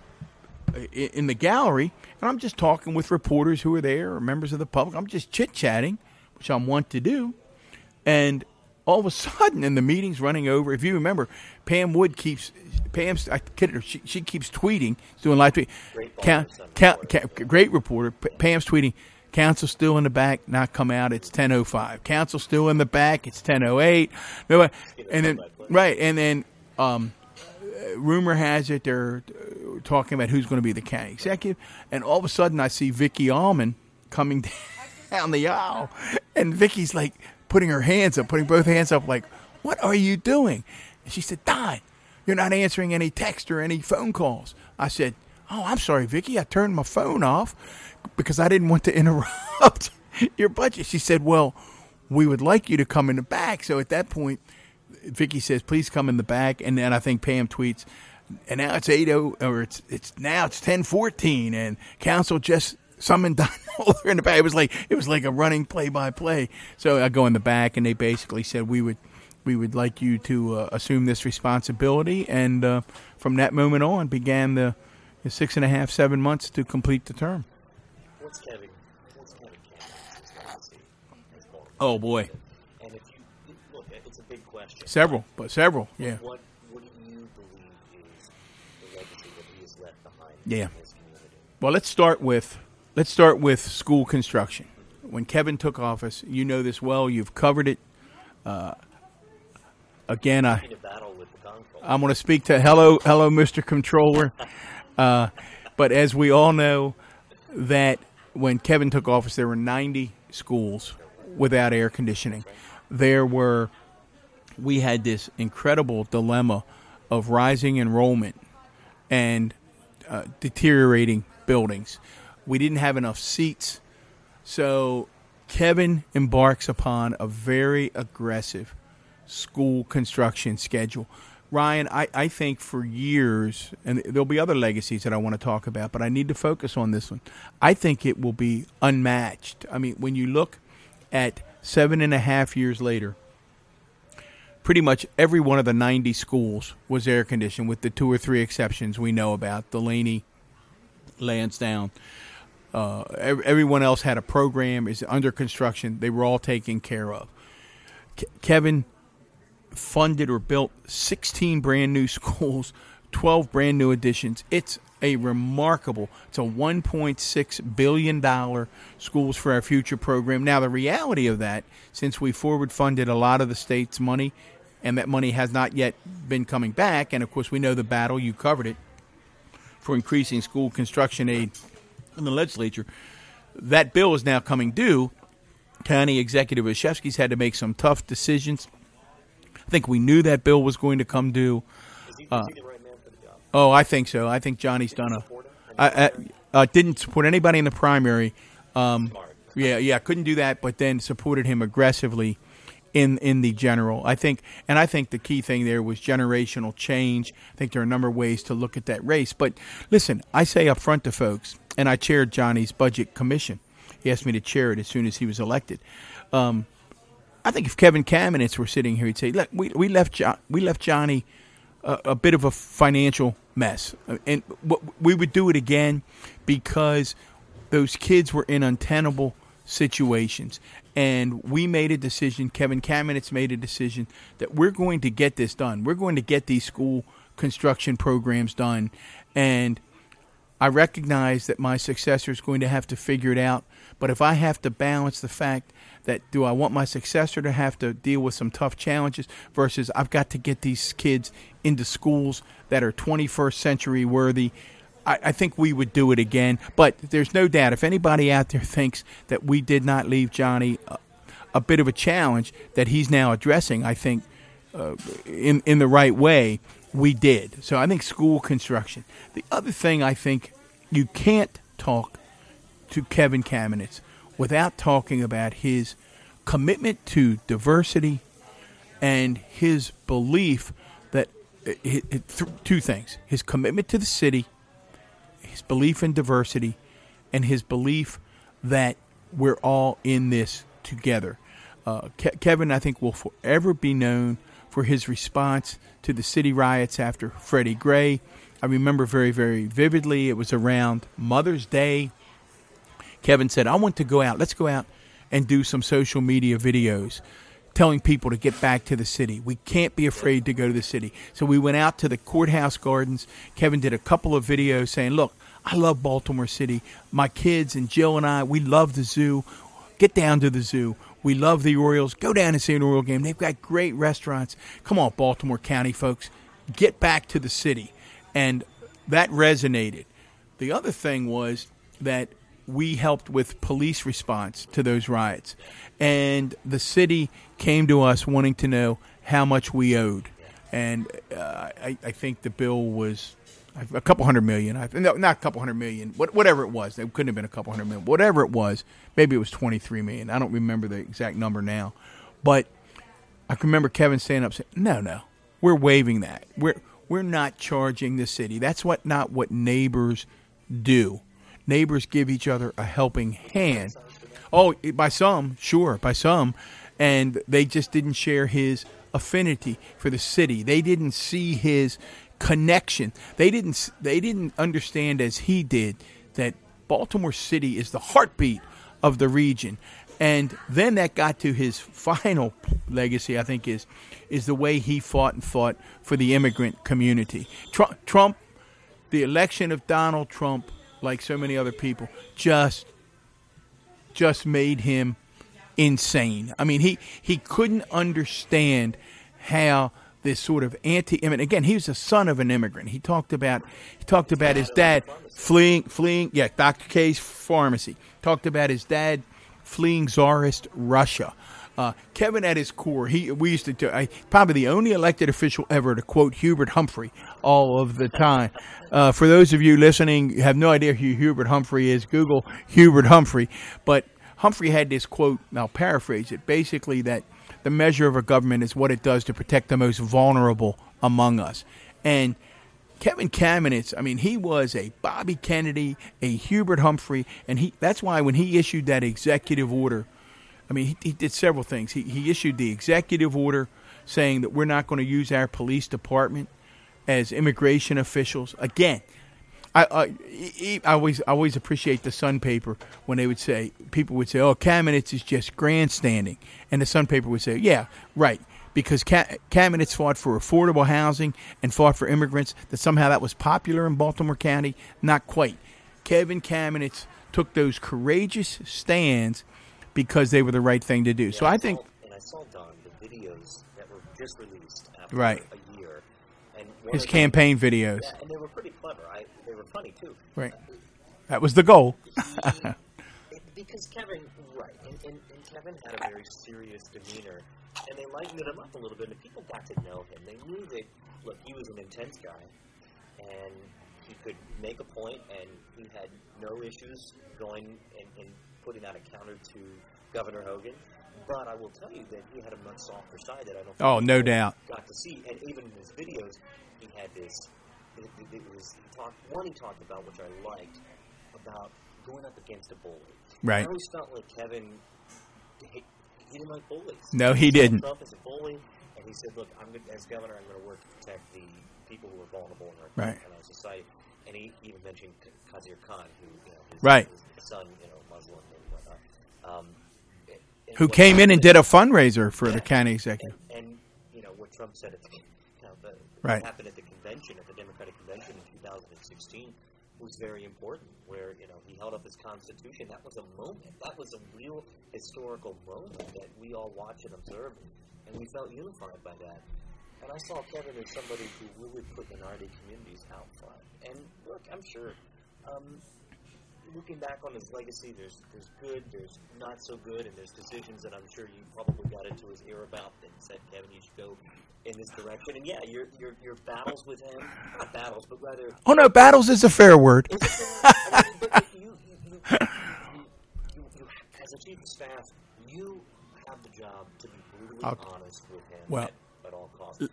in the gallery and I'm just talking with reporters who are there or members of the public. I'm just chit chatting, which I'm wont to do. And all of a [LAUGHS] sudden, in the meeting's running over. If you remember, Pam Wood keeps Pam's I kid her, she, she keeps tweeting, doing live tweet. Great, count, count, count, great reporter. Pam's tweeting Council still in the back, not come out. It's ten oh five. Council still in the back. It's ten oh eight. No, and then right, and then um, rumor has it they're talking about who's going to be the county executive, and all of a sudden I see Vicki Almond coming [LAUGHS] down the aisle, and Vicky's like putting her hands up, putting both hands up, like, "What are you doing?" And she said, "Don, you're not answering any text or any phone calls." I said, "Oh, I'm sorry, Vicky. I turned my phone off." because I didn't want to [LAUGHS] interrupt your budget. She said, "Well, we would like you to come in the back." So at that point, Vicky says, "Please come in the back." And then I think Pam tweets, "And now it's eight oh, or it's it's now it's ten fourteen, and council just." Summoned Don [LAUGHS] Mohler in the back. It was like it was like a running play by play. So I go in the back, and they basically said we would we would like you to uh, assume this responsibility. And uh, from that moment on, began the, the six and a half, seven months to complete the term. What's Kevin? What's Kevin Oh boy. And if you look, it's a big question. Several, but several, yeah. What What do you believe is the legacy that he has left behind? Yeah. Well, let's start with let's start with school construction. When Kevin took office, you know this well. You've covered it. Uh, again, I I'm going to speak to hello, hello, Mr. Comptroller. Uh, but as we all know, that when Kevin took office, there were 90 schools without air conditioning. There were, we had this incredible dilemma of rising enrollment and uh, deteriorating buildings. We didn't have enough seats. So Kevin embarks upon a very aggressive school construction schedule. Ryan, I, I think for years, and there'll be other legacies that I want to talk about, but I need to focus on this one. I think it will be unmatched. I mean, when you look at seven and a half years later, pretty much every one of the 90 schools was air conditioned, with the two or three exceptions we know about Dulaney, Lansdowne. Uh, everyone else had a program, is under construction. They were all taken care of. Kevin funded or built 16 brand new [LAUGHS] schools, 12 brand new additions. It's a remarkable, it's a $1.6 billion Schools for Our Future program. Now, the reality of that, since we forward funded a lot of the state's money and that money has not yet been coming back. And of course, we know the battle. You covered it for increasing school construction aid in the legislature. That bill is now coming due. County Executive Olszewski's had to make some tough decisions. I think we knew that bill was going to come due. Is he, is he the right man for the job? Oh, I think so. I think Johnny's done a. I, I uh, didn't support anybody in the primary. Um, yeah, yeah, couldn't do that, but then supported him aggressively in in the general. I think, and I think the key thing there was generational change. I think there are a number of ways to look at that race. But listen, I say up front to folks, and I chaired Johnny's budget commission. He asked me to chair it as soon as he was elected. Um, I think if Kevin Kamenetz were sitting here, he'd say, "Look, we we left jo- we left Johnny a, a bit of a financial mess, and w- we would do it again because those kids were in untenable situations." And we made a decision. Kevin Kamenetz made a decision that we're going to get this done. We're going to get these school construction programs done, and I recognize that my successor is going to have to figure it out. But if I have to balance the fact that do I want my successor to have to deal with some tough challenges versus I've got to get these kids into schools that are 21st century worthy, I, I think we would do it again. But there's no doubt if anybody out there [LAUGHS] thinks that we did not leave Johnny a, a bit of a challenge that he's now addressing, I think uh, in in the right way, we did. So I think school construction. The other thing I think you can't talk to Kevin Kamenetz without talking about his commitment to diversity and his belief that it, it, th- two things: his commitment to the city, his belief in diversity, and his belief that we're all in this together. Uh, Ke- Kevin, I think, will forever be known for his response to the city riots after Freddie Gray. I remember very, very vividly. It was around Mother's Day. Kevin said, I want to go out. Let's go out and do some social media videos telling people to get back to the city. We can't be afraid to go to the city. So we went out to the courthouse gardens. Kevin did a couple of videos saying, Look, I love Baltimore City. My kids and Jill and I, we love the zoo. Get down to the zoo. We love the Orioles. Go down and see an Oriole game. They've got great restaurants. Come on, Baltimore County folks. Get back to the city. And that resonated. The other thing was that we helped with police response to those riots. And the city came to us wanting to know how much we owed. And uh, I, I think the bill was a couple hundred million. I, no, not a couple hundred million. What, whatever it was, it couldn't have been a couple hundred million. Whatever it was, maybe it was twenty three million. I don't remember the exact number now, but I can remember Kevin standing up saying, "No, no, we're waiving that. We're we're not charging the city. That's what not what neighbors do. Neighbors give each other a helping hand. Oh, by some, sure, by some, and they just didn't share his affinity for the city. They didn't see his connection. They didn't they didn't understand as he did that Baltimore City is the heartbeat of the region. And then that got to his final legacy, I think, is is the way he fought and fought for the immigrant community. Trump, Trump the election of Donald Trump, like so many other people, just just made him insane. I mean, he he couldn't understand how this sort of anti-immigrant. Again, he was a son of an immigrant. He talked about he talked about his dad fleeing fleeing. Yeah, Dr. K's pharmacy talked about his dad fleeing czarist Russia. Uh, Kevin, at his core, he we used to do, I, probably the only elected official ever to quote Hubert Humphrey all of the time. Uh, for those of you listening, who have no idea who Hubert Humphrey is. Google Hubert Humphrey. But Humphrey had this quote. I'll paraphrase it. Basically, that the measure of a government is what it does to protect the most vulnerable among us. And Kevin Kamenetz, I mean, he was a Bobby Kennedy, a Hubert Humphrey, and he that's why when he issued that executive order, I mean, he, he did several things. He, he issued the executive order saying that we're not going to use our police department as immigration officials. Again, I, I, I always I always appreciate the Sun paper when they would say people would say, "Oh, Kamenetz is just grandstanding," and the Sun paper would say, "Yeah, right." Because Kamenetz fought for affordable housing and fought for immigrants, that somehow that was popular in Baltimore County. Not quite. Kevin Kamenetz took those courageous stands because they were the right thing to do. Yeah, so I think saw, and I saw Don the videos that were just released after Right. a year. And His campaign videos. Yeah, and they were pretty clever. I, they were funny too. Right. That was the goal. [LAUGHS] Because Kevin, right, and, and, and Kevin had a very serious demeanor, and they lightened him up a little bit, and people got to know him. They knew that, look, he was an intense guy, and he could make a point, and he had no issues going and, and putting out a counter to Governor Hogan. But I will tell you that he had a much softer side that I don't. Oh, think Oh, no doubt. Got to see, and even in his videos, he had this. It, it, it was he talked one he talked about, which I liked, about going up against a bully. Right. I always felt like Kevin, he, he didn't like bullies. No, he saw didn't. himself as a bully, and he said, "Look, I'm gonna, as governor, I'm going to work to protect the people who are vulnerable in our, Right. in our society." And he even mentioned Khizr Khan, who you know, his, Right. his son, you know, Muslim and whatnot. Um, and- and Who what came in and did a fundraiser for the county executive. and, and you know what Trump said at the, you know, the Right. happened at the convention at the Democratic convention in 2016 was very important. Where you know he held up his Constitution. That was a moment. That was a real historical moment that we all watched and observed, and we felt unified by that. And I saw Kevin as somebody who really put minority communities out front. And look, I'm sure. Um, looking back on his legacy, there's there's good, there's not so good, and there's decisions that I'm sure you probably got into his ear about that said, Kevin, you should go in this direction. And yeah, your your your battles with him, not battles, but rather Oh no, battles is a fair word. is fair? I mean, but you, you, you, you, you, you, as a chief of staff, you have the job to be brutally I'll- honest with him well- at, at all costs.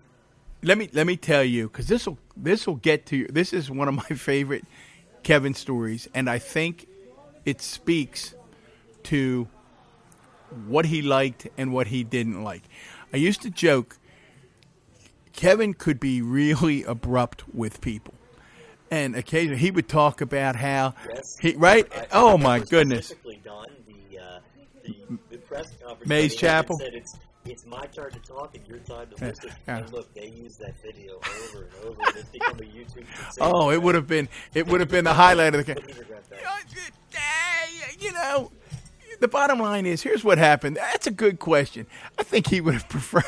let me let me tell you because this will this will get to you. This is one of my [LAUGHS] favorite Kevin stories, and I think it speaks to what he liked and what he didn't like. I used to joke Kevin could be really abrupt with people. And occasionally he would talk about how Yes. he right. I- I oh my goodness! Specifically, Don, the, uh, the, the press conference. Mays Chapel? Said it's, it's my turn to talk and your time to listen. yeah. And look, they use that video over and over, and it's become a YouTube. Oh, it would have been it would have been the highlight of the. game. you know, the bottom line is here's what happened. That's a good question. I think he would have [LAUGHS] preferred.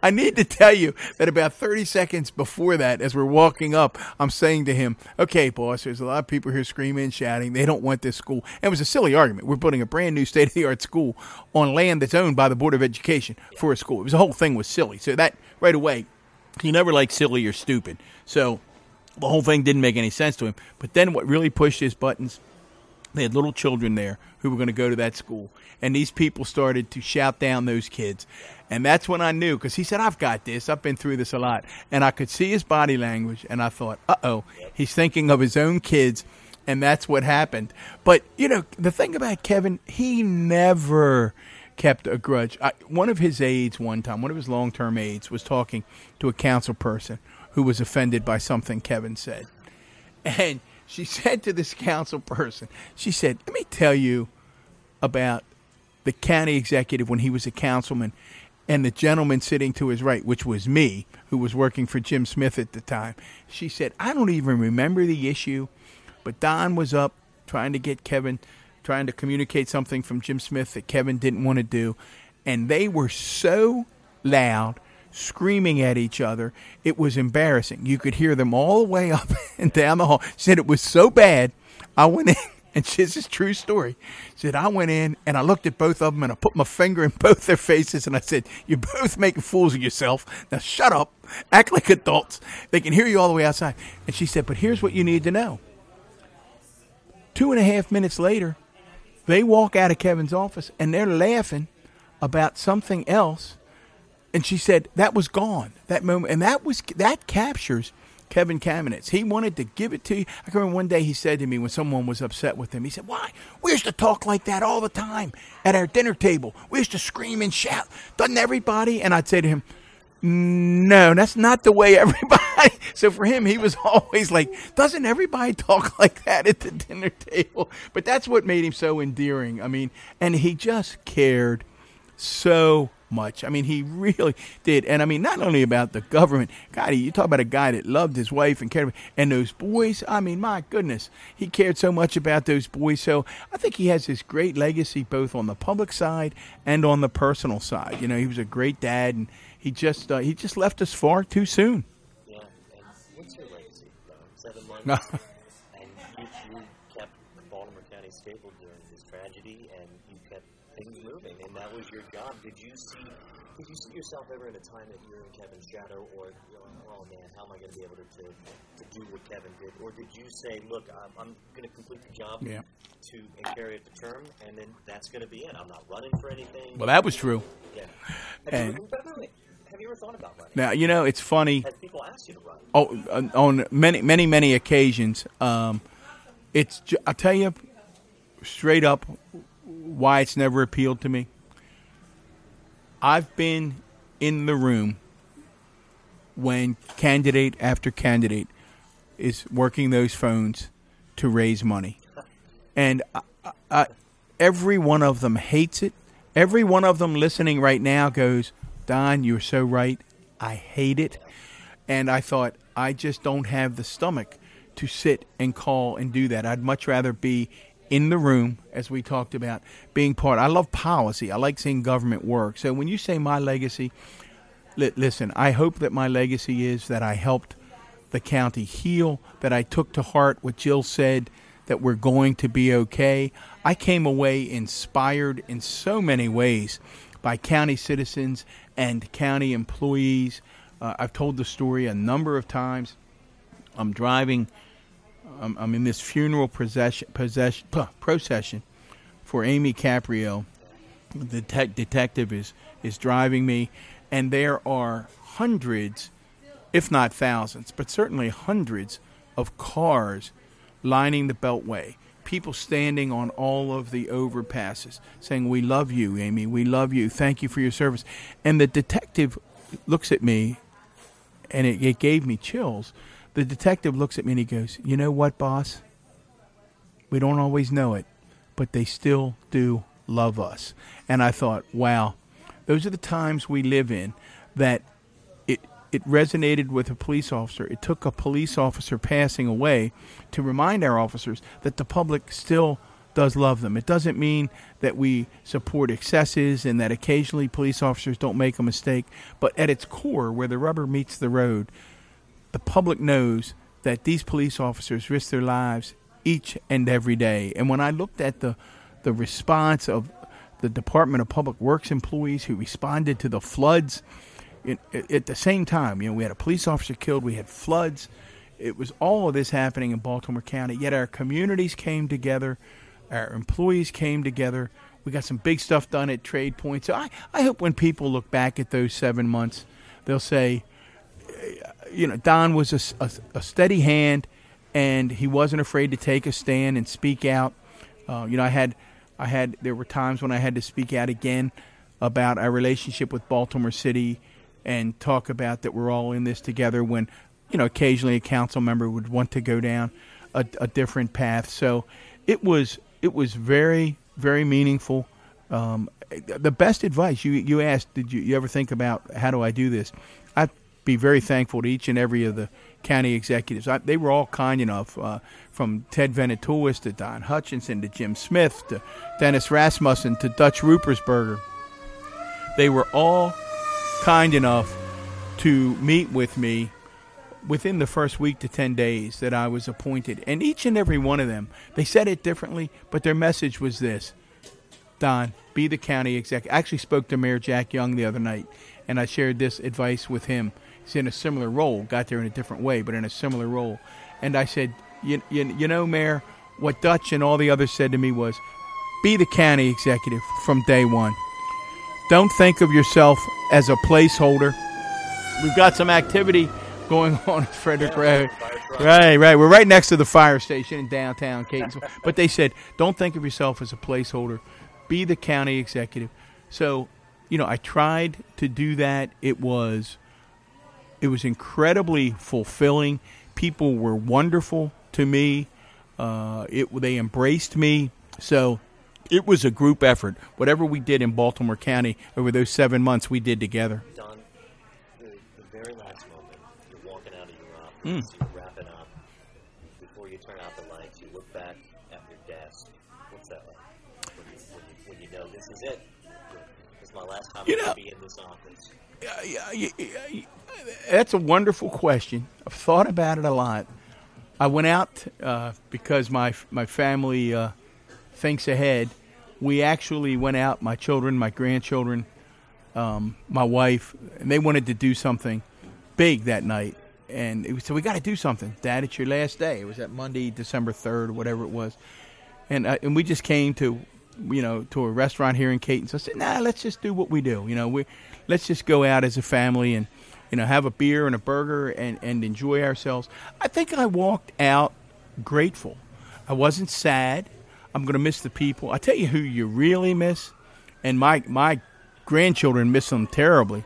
I need to tell you that about 30 seconds before that, as we're walking up, I'm saying to him, okay, boss, there's a lot of people here screaming, and shouting. They don't want this school. And it was a silly argument. We're building a brand new [LAUGHS] state of the art school on land that's owned by the Board of Education for a school. It was the whole thing was silly. So that right away, he never liked silly or stupid. So the whole thing didn't make any sense to him. But then what really pushed his buttons they had little children there who were going to go to that school. And these people started to shout down those kids. And that's when i knew because he said i've got this. I've been through this a lot. And i could see his body language and i thought uh-oh he's thinking of his own kids. And that's what happened. But you know the thing about kevin he never kept a grudge. I, one of his aides one time one of his long-term aides was talking to a council person who was offended by something kevin said. And she said to this council person, she said, Let me tell you about the county executive when he was a councilman and the gentleman sitting to his right, which was me, who was working for Jim Smith at the time. She said, I don't even remember the issue, but Don was up trying to get Kevin, trying to communicate something from Jim Smith that Kevin didn't want to do. And they were so loud, screaming at each other. It was embarrassing. You could hear them all the way [LAUGHS] up and down the hall. Said it was so bad. I went in, [LAUGHS] and this is true story. Said I went in and I looked at both of them and I put my finger in [LAUGHS] both their faces and I said, "You're both making fools of yourself. Now shut up. Act like adults. They can hear you all the way outside." And she said, "But here's what you need to know." Two and a half minutes later, they walk out of Kevin's office and they're laughing about something else and she said that was gone that moment and that was that captures Kevin Kamenetz. He wanted to give it to you. I remember one day he said to me when someone was upset with him, he said, Why? We used to talk like that all the time at our dinner table. We used to scream and shout. Doesn't everybody? And I'd say to him, No, that's not the way [LAUGHS] everybody. [LAUGHS] So for him, he was [LAUGHS] always like, Doesn't everybody talk like that at the dinner table? But that's what made him so endearing. I mean, and he just cared so much. I mean, he really did. And I mean, not only about the government. God, you talk about a guy that loved his wife and cared and those boys. I mean, my goodness, he cared so much about those boys. So I think he has this great legacy both on the public side and on the personal side. You know, he was a great dad, and he just uh, he just left us far too soon. Yeah. And what's your legacy? Uh, seven months. [LAUGHS] and you, you kept Baltimore County stable during this tragedy, and things moving, and that was your job. Did you see? Did you see yourself ever in a time that you're in Kevin's shadow, or you know, oh man, how am I going to be able to, to to do what Kevin did? Or did you say, look, I'm, I'm going to complete the job Yeah. to and carry it to term, and then that's going to be it. I'm not running for anything. Well, that was true. yeah. Have, and- you, ever- have you ever thought about running? Now you know it's funny. People asked you to run? Oh, on- many, many, many occasions. Um, it's I'll tell you straight up why it's never appealed to me. I've been in the room when candidate after candidate is working those phones to raise money, and I, I, every one of them hates it. Every one of them listening right now goes, "Don, you're so right. I hate it." And I thought, I just don't have the stomach to sit and call and do that. I'd much rather be in the room, as we talked about, being part. I love policy. I like seeing government work. So when you say my legacy, li- listen, I hope that my legacy is that I helped the county heal, that I took to heart what Jill said, that we're going to be okay. I came away inspired in so many ways by county citizens and county employees. Uh, I've told the story a number of times. I'm driving. I'm, I'm in this funeral procession, possession, procession for Amy Caprio. The tech detective is is driving me, and there are hundreds, if not thousands, but certainly hundreds of cars lining the beltway. People standing on all of the overpasses saying, We love you, Amy. We love you. Thank you for your service. And the detective looks at me, and it, it gave me chills. The detective looks at me and he goes, You know what, boss? We don't always know it, but they still do love us. And I thought, wow, those are the times we live in that it it resonated with a police officer. It took a police officer passing away to remind our officers that the public still does love them. It doesn't mean that we support excesses and that occasionally police officers don't make a mistake, but at its core, where the rubber meets the road, the public knows that these police officers risk their lives each and every day. And when I looked at the the response of the Department of Public Works employees who responded to the floods, it, it- at the same time, you know, we had a police officer killed, we had floods. It was all of this happening in Baltimore County. Yet our communities came together, our employees came together. We got some big stuff done at Trade Point. So I, I hope when people look back at those seven months, they'll say, you know, Don was a steady hand, and he wasn't afraid to take a stand and speak out. Uh, you know, I had, I had, there were times when I had to speak out again about our relationship with Baltimore City, and talk about that we're all in this together. When, you know, occasionally a council member would want to go down a, a different path. So, it was it was very very meaningful. Um, the best advice you you asked, did you, you ever think about how do I do this? Be very thankful to each and every of the county executives. I, they were all kind enough, uh, from Ted Venetoulis to Don Hutchinson to Jim Smith to Dennis Rasmussen to Dutch Ruppersberger. They were all kind enough to meet with me within the first week to 10 days that I was appointed. And each and every one of them, they said it differently, but their message was this Don, be the county executive. I actually spoke to Mayor Jack Young the other night, and I shared this advice with him. He's in a similar role, got there in a different way, but in a similar role. And I said, You, you, you know, Mayor, what Dutch and all the others said to me was, be the county executive from day one. Don't think of yourself as a placeholder. We've got some activity going [LAUGHS] on at Frederick Road. Right, right. We're right next to the fire station in downtown Catonsville. [LAUGHS] but they said, don't think of yourself as a placeholder. Be the county executive. So, you know, I tried to do that. It was it was incredibly fulfilling. People were wonderful to me. Uh, it they embraced me. So it was a group effort. Whatever we did in Baltimore County over those seven months, we did together. Don, the, the very last moment, you're walking out of your office, you're last time You know- be in this office. Yeah, yeah, yeah, yeah, That's a wonderful question. I've thought about it a lot. I went out uh, because my my family uh, thinks ahead. We actually went out. My children, my grandchildren, um, my wife, and they wanted to do something big that night. And it was, so we got to do something. Dad, it's your last day. It was that Monday, December third, whatever it was. And uh, and we just came to, you know, to a restaurant here in Caton. So I said, nah, let's just do what we do. You know, we let's just go out as a family and, you know, have a beer and a burger and and enjoy ourselves. I think I walked out grateful. I wasn't sad. I'm going to miss the people. I tell you who you really miss, and my my grandchildren miss them terribly.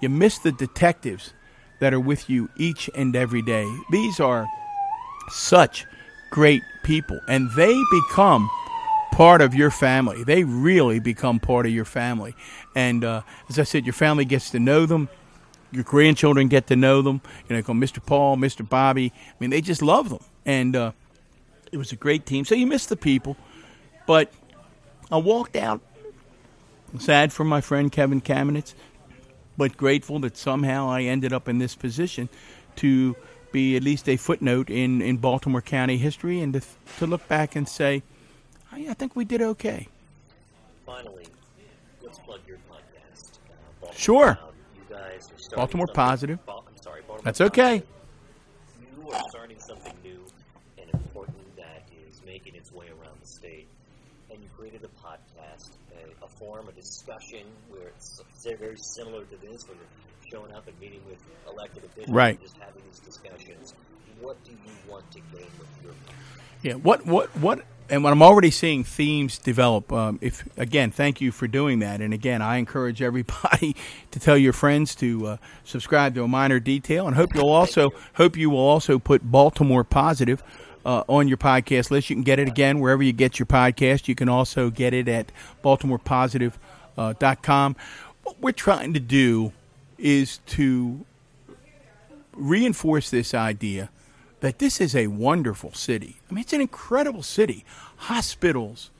You miss the detectives that are with you each and every day. These are such great people, and they become part of your family. They really become part of your family. And uh, as I said, your family gets to know them. Your grandchildren get to know them. You know, call Mr. Paul, Mr. Bobby. I mean, they just love them. And uh, it was a great team. So you miss the people. But I walked out sad for my friend Kevin Kamenetz, but grateful that somehow I ended up in this position to be at least a footnote in, in Baltimore County history and to, to look back and say, I, I think we did okay. Finally, let's plug your podcast. Uh, Baltimore Sure. Proud. You guys are Baltimore Positive. I'm sorry, Baltimore That's okay. Positive. You are starting something new and important that is making its way around the state. And you created a podcast, a, a forum, a discussion where it's very, similar to this, where you're showing up and meeting with elected officials Right. and just having these discussions. What do you want to gain with your podcast? Yeah. What what what? And when I'm already seeing themes develop, um, if again, thank you for doing that. And again, I encourage everybody [LAUGHS] to tell your friends to uh, subscribe to a Miner Detail, and hope you'll also hope you will also put Baltimore positive. Uh, on your podcast list, you can get it again wherever you get your podcast. You can also get it at baltimorepositive.com. Uh, what we're trying to do is to reinforce this idea that this is a wonderful city. I mean, it's an incredible city. Hospitals,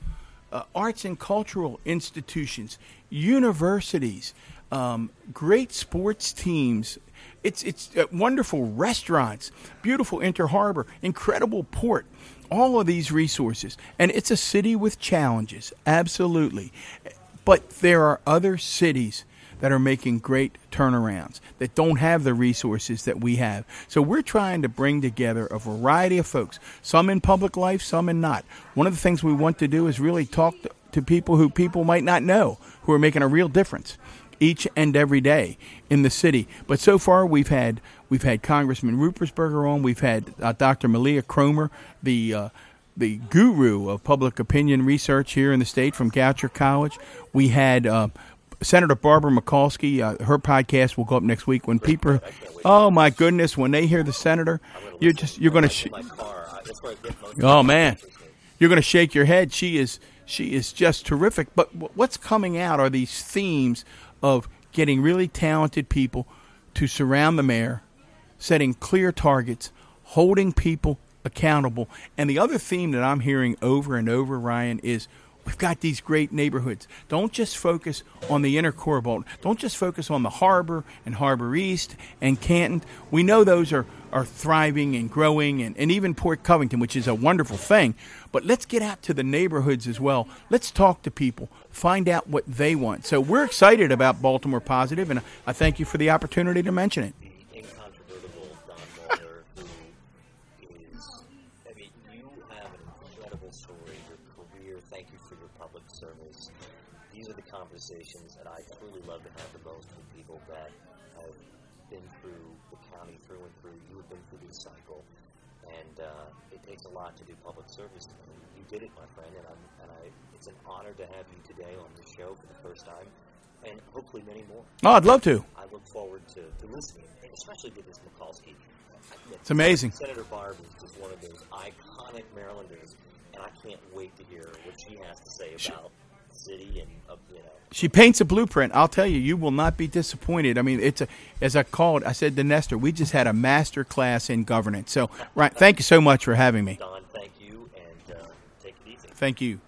uh, arts and cultural institutions, universities, um, great sports teams. It's it's uh, wonderful restaurants, beautiful Inner Harbor, incredible port. All of these resources, and it's a city with challenges, absolutely. But there are other cities that are making great turnarounds that don't have the resources that we have. So we're trying to bring together a variety of folks, some in public life, some in not. One of the things we want to do is really talk to, to people who people might not know who are making a real difference each and every day in the city. But so far we've had we've had Congressman Ruppersberger on, we've had uh, Dr. Mileah Kromer, the uh, the guru of public opinion research here in the state from Goucher College. We had uh, Senator Barbara Mikulski. Uh, her podcast will go up next week. When people, oh my goodness, when they hear the senator, you're just you're going to. Sh- Oh man, you're going to shake your head. She is she is just terrific. But what's coming out are these themes of getting really talented people to surround the mayor, setting clear targets, holding people accountable. And the other theme that I'm hearing over and over, Ryan, is we've got these great neighborhoods. Don't just focus on the inner core of Baltimore. Don't just focus on the harbor and Harbor East and Canton. We know those are, are thriving and growing, and, and even Port Covington, which is a wonderful thing. But let's get out to the neighborhoods as well. Let's talk to people, find out what they want. So we're excited about Baltimore Positive, and I thank you for the opportunity to mention it. First time, and hopefully many more. Oh, I'd love to. I look forward to, to listening, and especially to this Mikulski. It's amazing. Senator Barb is just one of those iconic Marylanders, and I can't wait to hear what she has to say about the city and uh, you know. She paints a blueprint. I'll tell you, you will not be disappointed. I mean, it's a as I called, I said to Nestor, we just had a master class in governance. So, right, thank you so much for having me. Don, thank you, and uh, take it easy. Thank you.